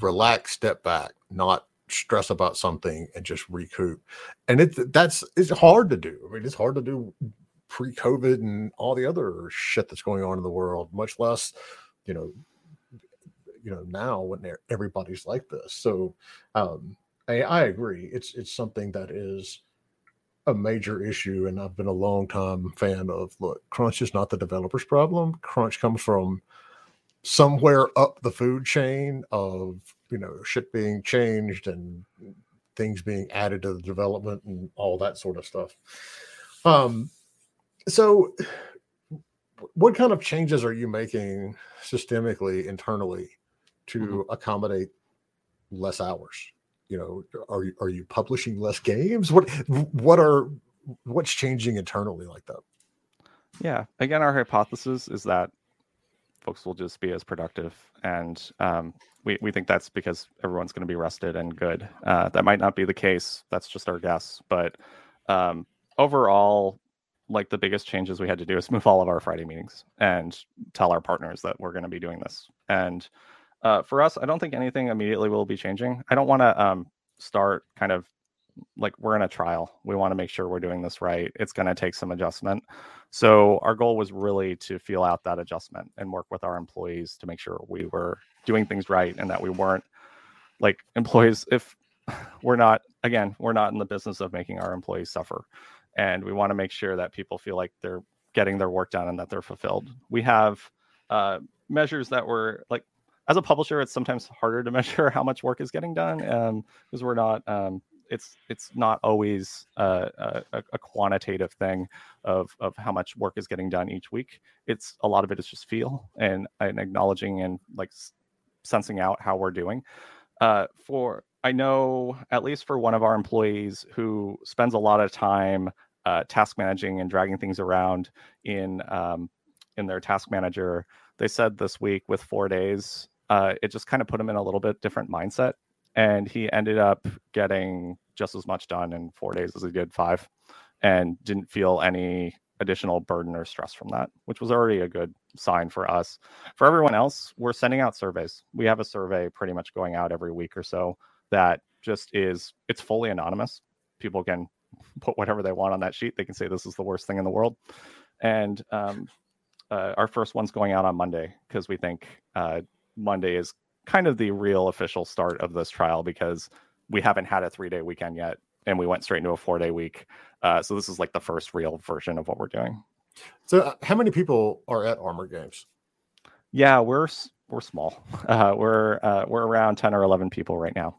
relax step back not stress about something and just recoup. And it that's it's hard to do. I mean, it's hard to do pre-COVID and all the other shit that's going on in the world, much less, you know, you know, now when everybody's like this. So um I, I agree. It's it's something that is a major issue, and I've been a long time fan of look, crunch is not the developer's problem. Crunch comes from somewhere up the food chain of you know shit being changed and things being added to the development and all that sort of stuff. Um, so what kind of changes are you making systemically internally to mm-hmm. accommodate less hours? You know, are you are you publishing less games? What what are what's changing internally like that? Yeah, again, our hypothesis is that folks will just be as productive. And um, we, we think that's because everyone's going to be rested and good. Uh, that might not be the case. That's just our guess. But um, overall, like the biggest changes we had to do is move all of our Friday meetings and tell our partners that we're going to be doing this. And uh, for us, I don't think anything immediately will be changing. I don't want to um, start kind of like we're in a trial. We want to make sure we're doing this right. It's going to take some adjustment. So our goal was really to feel out that adjustment and work with our employees to make sure we were doing things right and that we weren't like employees if we're not again, we're not in the business of making our employees suffer. And we want to make sure that people feel like they're getting their work done and that they're fulfilled. We have uh, measures that were like as a publisher, it's sometimes harder to measure how much work is getting done and because um, we're not um, it's it's not always a, a, a, quantitative thing of of how much work is getting done each week. It's a lot of it is just feel and and acknowledging and like sensing out how we're doing. Uh, for I know at least for one of our employees who spends a lot of time uh, task managing and dragging things around in um, in their task manager, they said this week with four days, uh, it just kind of put them in a little bit different mindset and he ended up getting just as much done in four days as he did five and didn't feel any additional burden or stress from that which was already a good sign for us. For everyone else we're sending out surveys. We have a survey pretty much going out every week or so that just is it's fully anonymous. People can put whatever they want on that sheet. They can say this is the worst thing in the world. And um, uh, our first one's going out on monday because we think uh, monday is kind of the real official start of this trial because we haven't had a three day weekend yet and we went straight into a four day week. Uh, so this is like the first real version of what we're doing. So, uh, how many people are at Armor Games? Yeah, we're we're small. Uh, we're uh, we're around ten or eleven people right now.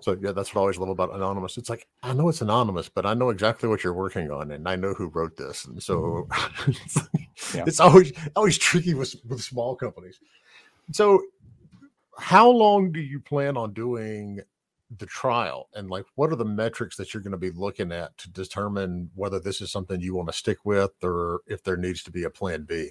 So yeah, that's what I always love about anonymous. It's like I know it's anonymous, but I know exactly what you're working on, and I know who wrote this, and so mm-hmm. it's, yeah. it's always always tricky with with small companies. So, how long do you plan on doing the trial? And like, what are the metrics that you're going to be looking at to determine whether this is something you want to stick with or if there needs to be a plan B?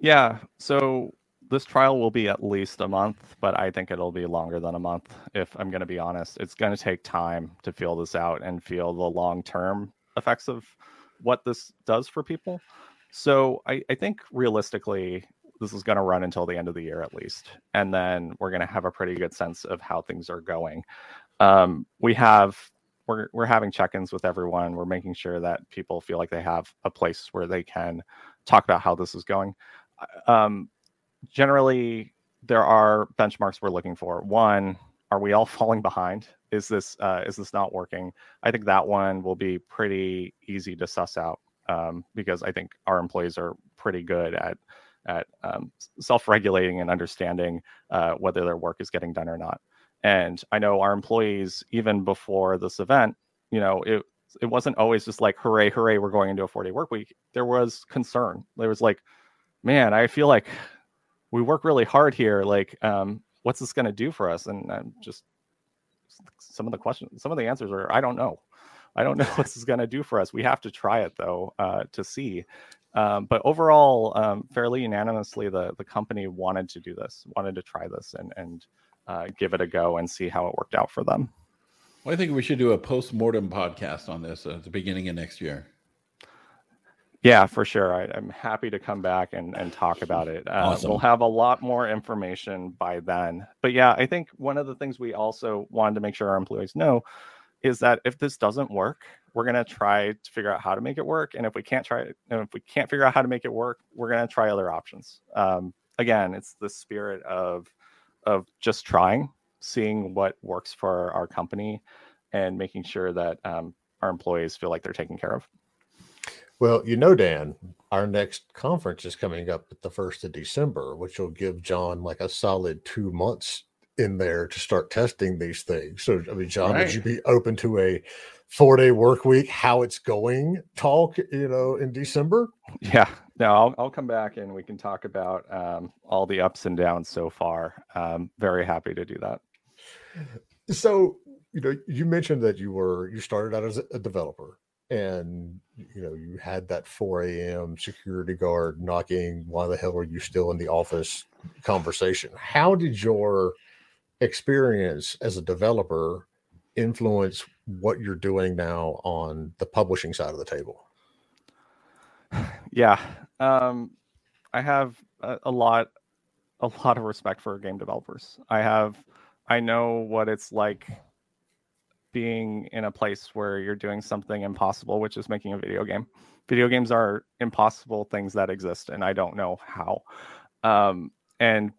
Yeah. So, this trial will be at least a month, but I think it'll be longer than a month. If I'm going to be honest, it's going to take time to feel this out and feel the long term effects of what this does for people. So I, I think realistically, this is going to run until the end of the year at least, and then we're going to have a pretty good sense of how things are going. Um, we have we're we're having check-ins with everyone. We're making sure that people feel like they have a place where they can talk about how this is going. Um, generally, there are benchmarks we're looking for. One, are we all falling behind? Is this uh, is this not working? I think that one will be pretty easy to suss out um, because I think our employees are pretty good at at um, self-regulating and understanding uh, whether their work is getting done or not. And I know our employees, even before this event, you know, it it wasn't always just like hooray, hooray, we're going into a four-day work week. There was concern. There was like, man, I feel like we work really hard here. Like, um, what's this going to do for us? And I'm just some of the questions, some of the answers are, I don't know. I don't know what this is going to do for us. We have to try it though uh, to see. Um, but overall, um, fairly unanimously, the the company wanted to do this, wanted to try this, and and uh, give it a go and see how it worked out for them. Well, I think we should do a post mortem podcast on this at the beginning of next year. Yeah, for sure. I, am happy to come back and, and talk about it. Uh, awesome. We'll have a lot more information by then. But yeah, I think one of the things we also wanted to make sure our employees know is that if this doesn't work, we're going to try to figure out how to make it work. And if we can't try it, and if we can't figure out how to make it work, we're going to try other options. Um, again, it's the spirit of of just trying, seeing what works for our company, and making sure that um, our employees feel like they're taken care of. Well, you know, Dan, our next conference is coming up at the first of December, which will give John like a solid two months in there to start testing these things. So, I mean, John, right. would you be open to a four day work week, how it's going talk, you know, in December? Yeah, no, I'll, I'll come back and we can talk about um, all the ups and downs so far. Um, very happy to do that. So, you know, you mentioned that you were, you started out as a developer and you know you had that 4 a.m security guard knocking why the hell are you still in the office conversation how did your experience as a developer influence what you're doing now on the publishing side of the table yeah um, i have a, a lot a lot of respect for game developers i have i know what it's like being in a place where you're doing something impossible, which is making a video game. Video games are impossible things that exist, and I don't know how. Um, and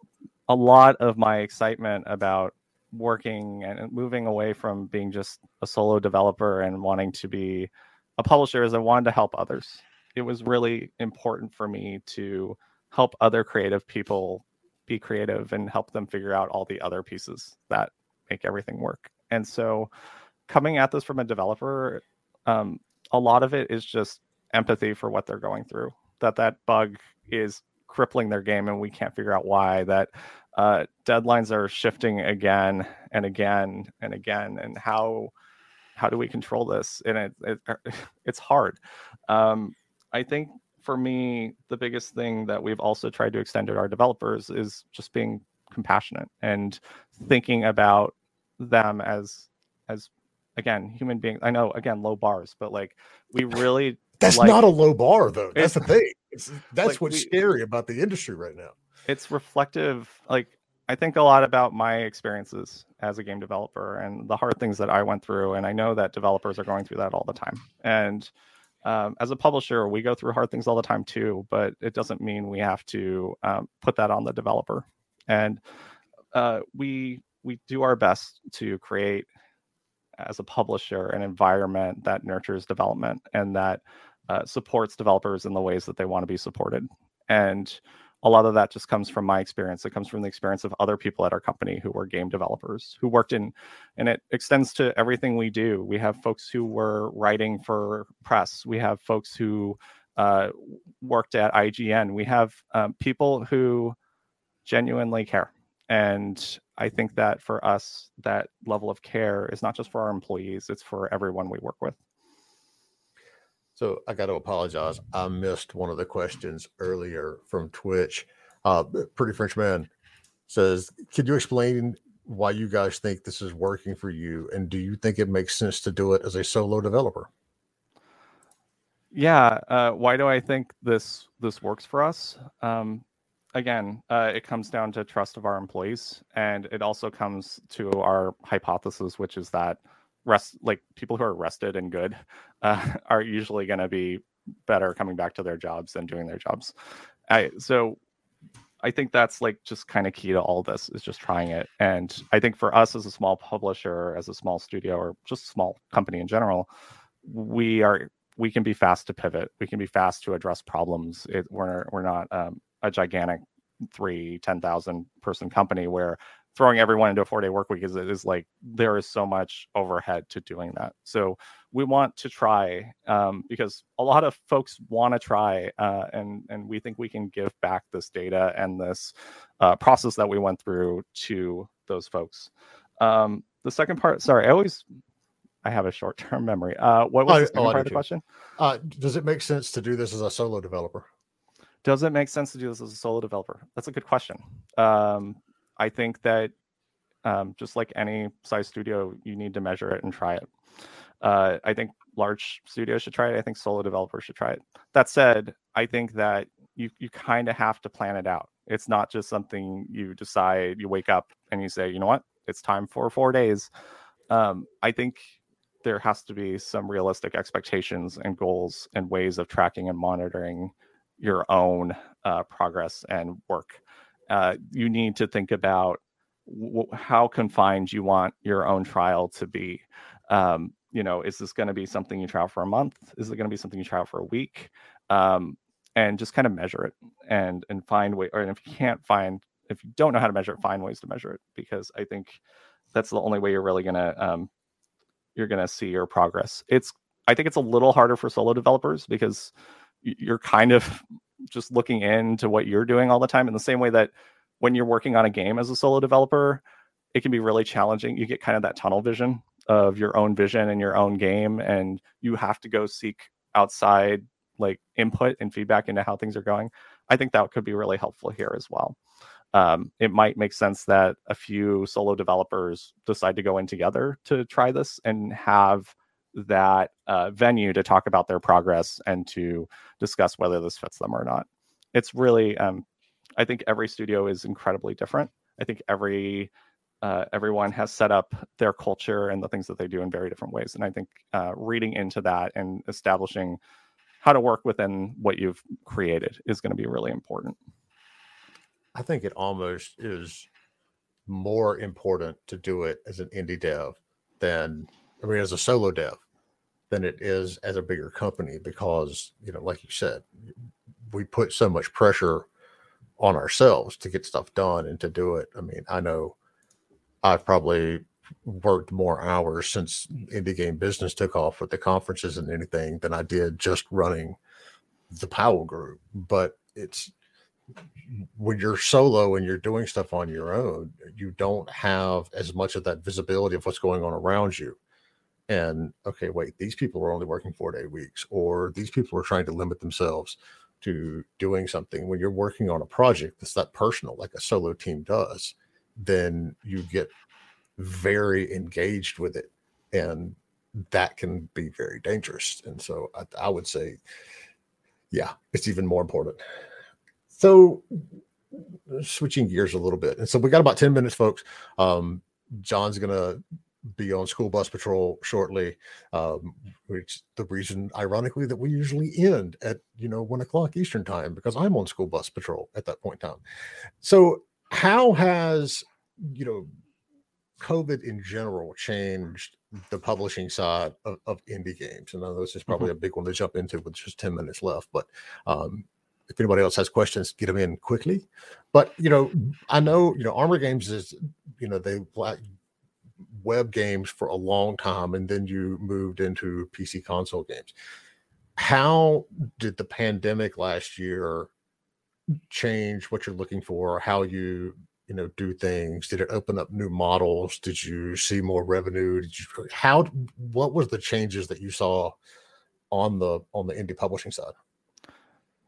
a lot of my excitement about working and moving away from being just a solo developer and wanting to be a publisher is I wanted to help others. It was really important for me to help other creative people be creative and help them figure out all the other pieces that make everything work. And so coming at this from a developer, um, a lot of it is just empathy for what they're going through. That that bug is crippling their game, and we can't figure out why. That uh, deadlines are shifting again and again and again, and how how do we control this? And it, it it's hard. Um, I think for me, the biggest thing that we've also tried to extend to our developers is just being compassionate and thinking about them as as again human beings i know again low bars but like we really that's like, not a low bar though that's the thing it's, that's like what's we, scary about the industry right now it's reflective like i think a lot about my experiences as a game developer and the hard things that i went through and i know that developers are going through that all the time and um, as a publisher we go through hard things all the time too but it doesn't mean we have to um, put that on the developer and uh, we we do our best to create as a publisher an environment that nurtures development and that uh, supports developers in the ways that they want to be supported. And a lot of that just comes from my experience. It comes from the experience of other people at our company who were game developers who worked in, and it extends to everything we do. We have folks who were writing for press. We have folks who uh, worked at IGN. We have um, people who genuinely care and I think that for us, that level of care is not just for our employees, it's for everyone we work with. So I got to apologize. I missed one of the questions earlier from Twitch. Uh, Pretty French Man says, Could you explain why you guys think this is working for you? And do you think it makes sense to do it as a solo developer? Yeah. Uh, why do I think this this works for us? Um, again, uh, it comes down to trust of our employees, and it also comes to our hypothesis, which is that rest, like people who are rested and good, uh, are usually going to be better coming back to their jobs than doing their jobs. I so I think that's like just kind of key to all this is just trying it. And I think for us as a small publisher, as a small studio, or just small company in general, we are we can be fast to pivot. We can be fast to address problems. It, we're we're not um, a gigantic three, 10,000 person company where throwing everyone into a four day work week is, is like there is so much overhead to doing that. So we want to try um, because a lot of folks want to try uh, and, and we think we can give back this data and this uh, process that we went through to those folks. Um, the second part, sorry, I always I have a short term memory. Uh, what was oh, the second oh, part of the question? Uh, does it make sense to do this as a solo developer? does it make sense to do this as a solo developer? That's a good question. Um, I think that um, just like any size studio, you need to measure it and try it. Uh, I think large studios should try it. I think solo developers should try it. That said, I think that you you kind of have to plan it out. It's not just something you decide. You wake up and you say, you know what, it's time for four days. Um, I think there has to be some realistic expectations and goals and ways of tracking and monitoring your own uh, progress and work. Uh, you need to think about w- how confined you want your own trial to be. Um, you know, is this going to be something you trial for a month? Is it going to be something you trial for a week? Um, and just kind of measure it and and find way. Or if you can't find, if you don't know how to measure it, find ways to measure it because I think that's the only way you're really to um, you're to see your progress. It's I think it's a little harder for solo developers because you're kind of just looking into what you're doing all the time in the same way that when you're working on a game as a solo developer, it can be really challenging. You get kind of that tunnel vision of your own vision and your own game and you have to go seek outside like input and feedback into how things are going. I think that could be really helpful here as well um, it might make sense that a few solo developers decide to go in together to try this and have that uh, venue to talk about their progress and to discuss whether this fits them or not. It's really, um, I think every studio is incredibly different. I think every uh, everyone has set up their culture and the things that they do in very different ways. And I think uh, reading into that and establishing how to work within what you've created is going to be really important. I think it almost is more important to do it as an indie dev than I mean as a solo dev than it is as a bigger company because you know like you said we put so much pressure on ourselves to get stuff done and to do it. I mean, I know I've probably worked more hours since indie game business took off with the conferences and anything than I did just running the Powell group. But it's when you're solo and you're doing stuff on your own, you don't have as much of that visibility of what's going on around you. And okay, wait, these people are only working four day weeks, or these people are trying to limit themselves to doing something. When you're working on a project that's that personal, like a solo team does, then you get very engaged with it. And that can be very dangerous. And so I, I would say, yeah, it's even more important. So switching gears a little bit. And so we got about 10 minutes, folks. Um, John's gonna be on school bus patrol shortly, um, which the reason, ironically, that we usually end at you know one o'clock Eastern time because I'm on school bus patrol at that point in time. So, how has you know COVID in general changed the publishing side of, of indie games? And I know this is probably mm-hmm. a big one to jump into with just 10 minutes left, but um, if anybody else has questions, get them in quickly. But you know, I know you know Armor Games is you know they web games for a long time, and then you moved into PC console games. How did the pandemic last year change what you're looking for? How you you know do things? Did it open up new models? Did you see more revenue? Did you how? What was the changes that you saw on the on the indie publishing side?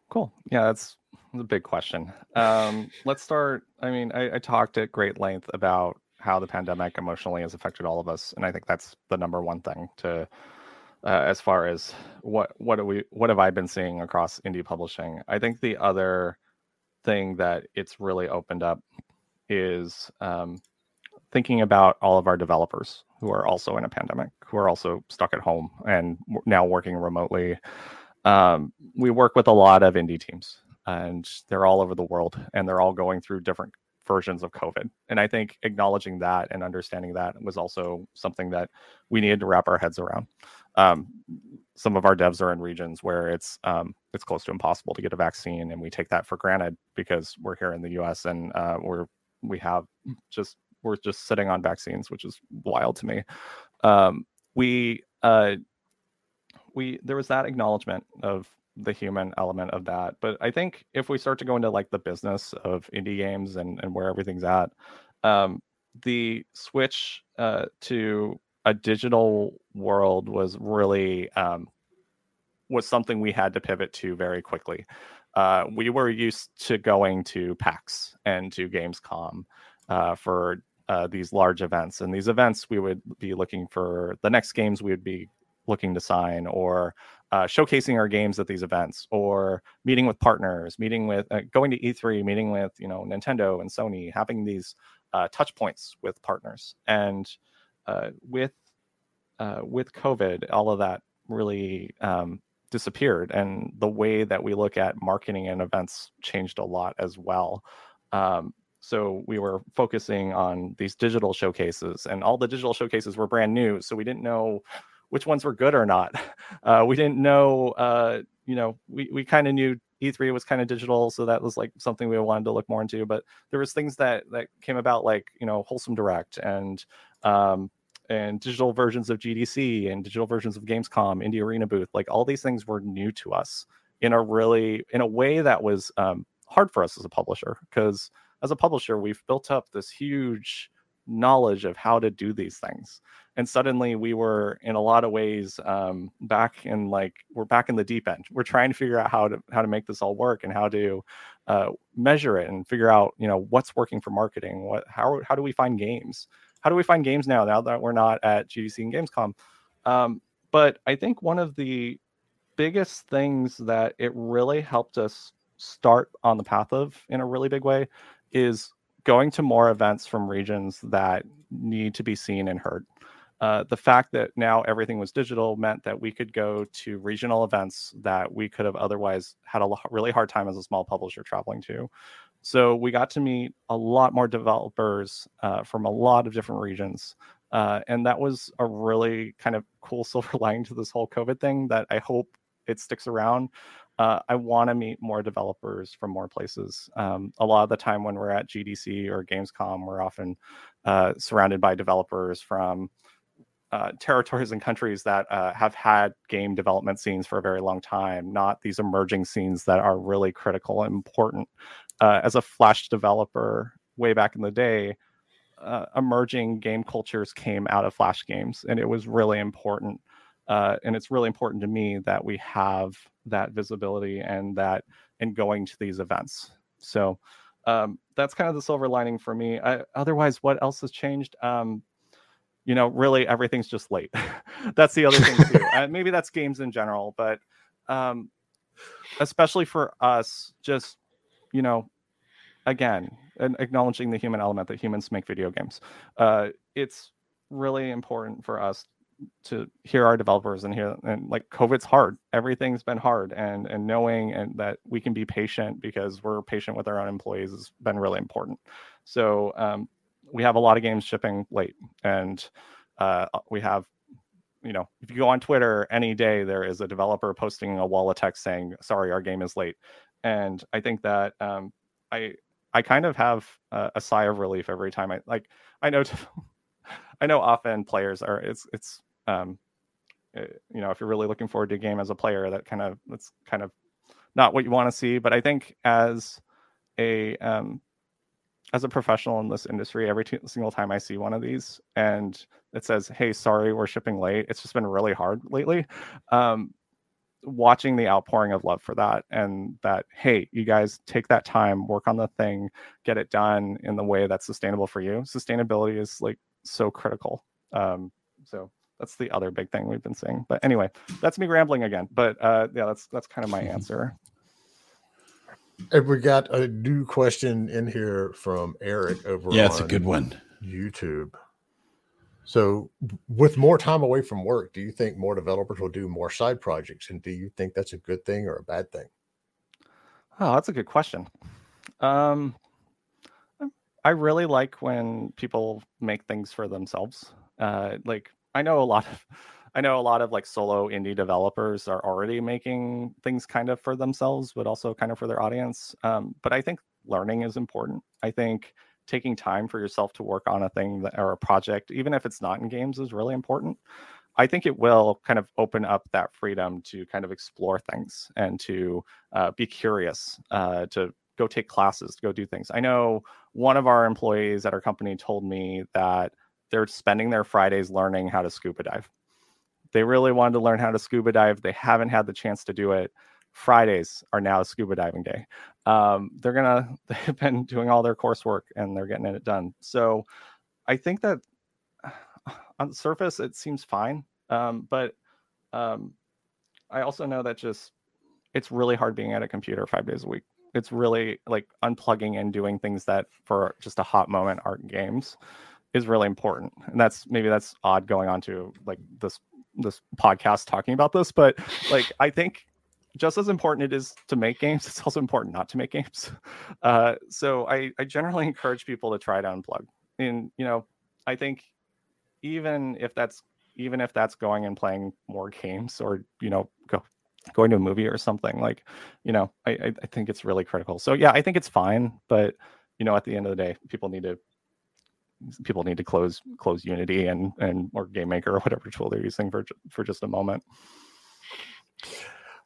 Cool. Yeah, that's a big question. Um, let's start. I mean, I, I talked at great length about how the pandemic emotionally has affected all of us, and I think that's the number one thing to, uh, as far as what what we what have I been seeing across indie publishing. I think the other thing that it's really opened up is um, thinking about all of our developers who are also in a pandemic, who are also stuck at home and now working remotely um, we work with a lot of indie teams and they're all over the world and they're all going through different versions of COVID. And I think acknowledging that and understanding that was also something that we needed to wrap our heads around. Um, some of our devs are in regions where it's um, it's close to impossible to get a vaccine, and we take that for granted because we're here in the U.S. and uh, we're we have just we're just sitting on vaccines, which is wild to me. Um, we uh, we there was that acknowledgement of the human element of that. But I think if we start to go into like the business of indie games and, and where everything's at, um, the switch uh, to a digital world was really um, was something we had to pivot to very quickly. Uh, we were used to going to PAX and to Gamescom uh, for uh, these large events, and these events we would be looking for the next games we would be looking to sign or uh, showcasing our games at these events or meeting with partners meeting with uh, going to e3 meeting with you know nintendo and sony having these uh, touch points with partners. And uh, with uh, with covid all of that really um, disappeared. And the way that we look at marketing and events changed a lot as well. Um, so we were focusing on these digital showcases and all the digital showcases were brand new so we didn't know which ones were good or not. Uh, we didn't know uh, you know we, we kind of knew e3 was kind of digital so that was like something we wanted to look more into but there was things that that came about like you know wholesome direct and um, and digital versions of GDC and digital versions of Gamescom, Indie Arena booth, like all these things were new to us in a really in a way that was um, hard for us as a publisher because as a publisher we've built up this huge knowledge of how to do these things. And suddenly we were in a lot of ways um, back in like we're back in the deep end. We're trying to figure out how to how to make this all work and how to uh, measure it and figure out you know what's working for marketing what how, how do we find games? How do we find games now now that we're not at GDC and Gamescom? Um, but I think one of the biggest things that it really helped us start on the path of in a really big way is going to more events from regions that need to be seen and heard. Uh, the fact that now everything was digital meant that we could go to regional events that we could have otherwise had a really hard time as a small publisher traveling to. So we got to meet a lot more developers uh, from a lot of different regions. Uh, and that was a really kind of cool silver lining to this whole COVID thing that I hope it sticks around. Uh, I want to meet more developers from more places. Um, a lot of the time when we're at GDC or Gamescom, we're often uh, surrounded by developers from uh, territories and countries that uh, have had game development scenes for a very long time, not these emerging scenes that are really critical and important uh, as a Flash developer way back in the day, uh, emerging game cultures came out of Flash games, and it was really important. Uh, and it's really important to me that we have that visibility and that and going to these events. So um, that's kind of the silver lining for me. I, otherwise, what else has changed? Um, you know, really everything's just late. that's the other thing too. and maybe that's games in general, but um, especially for us, just you know, again, and acknowledging the human element that humans make video games. Uh, it's really important for us to hear our developers and hear and like COVID's hard. Everything's been hard, and and knowing and that we can be patient because we're patient with our own employees has been really important. So um, we have a lot of games shipping late, and uh, we have you know, if you go on Twitter any day, there is a developer posting a wall of text saying, "Sorry, our game is late." and I think that um, I I kind of have a, a, sigh of relief every time I like I know I know often players are it's it's um, it, eh, you know if you're really looking forward to a game as a player that kind of that's kind of not what you want to see. But I think as a um, as a professional in this industry every t- single time I see one of these and it says hey sorry we're shipping late it's just been really hard lately um, watching the outpouring of love for that and that hey you guys take that time work on the thing get it done in the way that's sustainable for you. Sustainability is like so critical um so that's the other big thing we've been seeing but anyway that's me rambling again but uh yeah that's that's kind of my answer and we got a new question in here from eric over yeah it's a good one youtube so, with more time away from work, do you think more developers will do more side projects? And do you think that's a good thing or a bad thing? Oh, that's a good question. Um, I really like when people make things for themselves. Uh, like I know a lot of, I know a lot of like solo indie developers are already making things kind of for themselves, but also kind of for their audience. Um, but I think learning is important. I think taking time for yourself to work on a thing that, or a project, even if it's not in games, is really important. I think it will kind of open up that freedom to kind of explore things and to uh, be curious, uh, to go take classes, to go do things. I know one of our employees at our company told me that they're spending their Fridays learning how to scuba dive. They really wanted to learn how to scuba dive. They haven't had the chance to do it. Fridays are now scuba diving day. Um, they're gonna they've been doing all their coursework and they're getting it done. So I think that on the surface it seems fine, um, but um, I also know that just it's really hard being at a computer five days a week. It's really like unplugging and doing things that for just a hot moment art games is really important. And that's maybe that's odd going on to like this this podcast talking about this, but like I think just as important it is to make games, it's also important not to make games. Uh, so I, I generally encourage people to try to unplug. And you know, I think even if that's even if that's going and playing more games or you know go going to a movie or something like you know I, I think it's really critical so yeah i think it's fine but you know at the end of the day people need to people need to close close unity and and or game maker or whatever tool they're using for for just a moment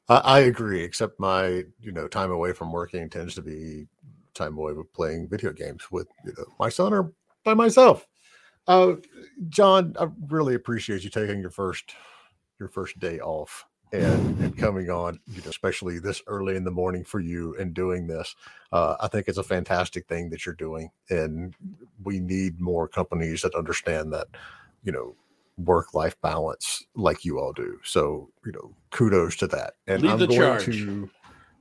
I agree, except my you know time away from working tends to be time away with playing video games with you know my son or by myself. Uh, John, I really appreciate you taking your first your first day off and and coming on, you know, especially this early in the morning for you and doing this. Uh, I think it's a fantastic thing that you're doing, and we need more companies that understand that, you know, work life balance like you all do. So, you know, kudos to that. And Lead I'm going charge. to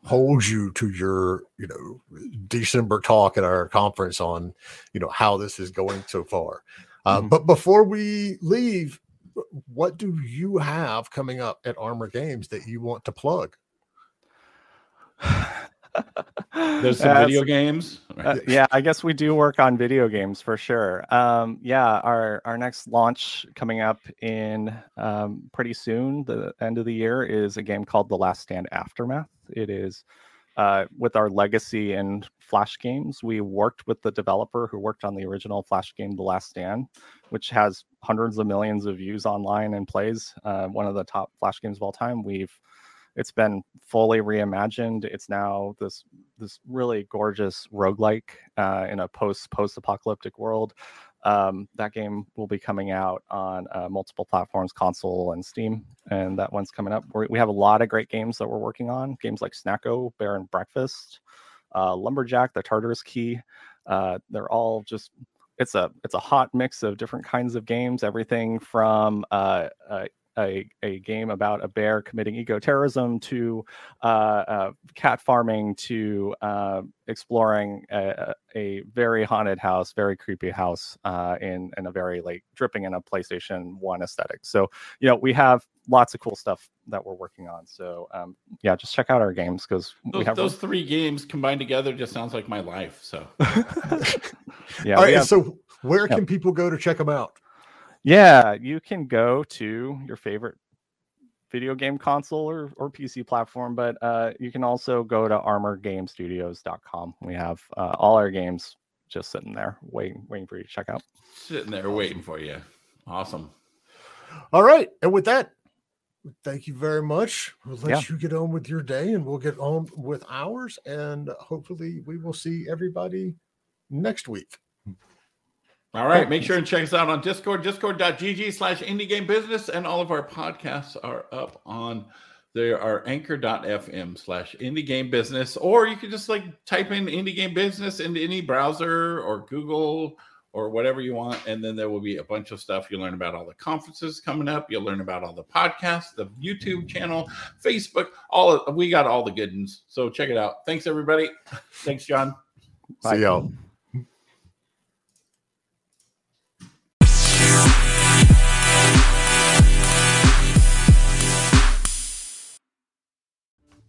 hold you to your, you know, December talk at our conference on, you know, how this is going so far. Uh, mm-hmm. But before we leave, what do you have coming up at Armor Games that you want to plug? There's some video games. Uh, yeah, I guess we do work on video games for sure. Um, yeah, our our next launch coming up in um, pretty soon, the end of the year, is a game called The Last Stand Aftermath. It is uh, with our legacy in Flash games. We worked with the developer who worked on the original Flash game, The Last Stand, which has hundreds of millions of views online and plays. Uh, one of the top Flash games of all time. We've it's been fully reimagined. It's now this this really gorgeous roguelike uh, in a post post apocalyptic world. Um, that game will be coming out on uh, multiple platforms, console and Steam, and that one's coming up. We're, we have a lot of great games that we're working on. Games like Snacko, Bear and Breakfast, uh, Lumberjack, The Tartarus Key. Uh, they're all just it's a it's a hot mix of different kinds of games. Everything from uh, uh, a, a game about a bear committing eco-terrorism to uh, uh, cat farming to uh, exploring a, a, very haunted house, very creepy house uh, in, in a very like dripping in a PlayStation 1 aesthetic. So, you know, we have lots of cool stuff that we're working on. So, um, yeah, just check out our games because we have those three games combined together just sounds like my life. So, yeah. All right. Have... So, where can people go to check them out? Yeah, you can go to your favorite video game console or, or PC platform, but uh, you can also go to armorgamestudios.com. We have uh, all our games just sitting there waiting waiting for you to check out. Sitting there awesome. waiting for you. Awesome. All right. And with that, thank you very much. We'll let yeah. you get on with your day and we'll get on with ours. And hopefully we will see everybody next week. All right. Make sure and check us out on Discord, discord.gg slash indie game business. And all of our podcasts are up on there are anchor.fm slash indie game business. Or you can just like type in indie game business into any browser or Google or whatever you want. And then there will be a bunch of stuff. You'll learn about all the conferences coming up. You'll learn about all the podcasts, the YouTube channel, Facebook, all of, we got all the good ones. So check it out. Thanks everybody. Thanks, John. Bye. See y'all.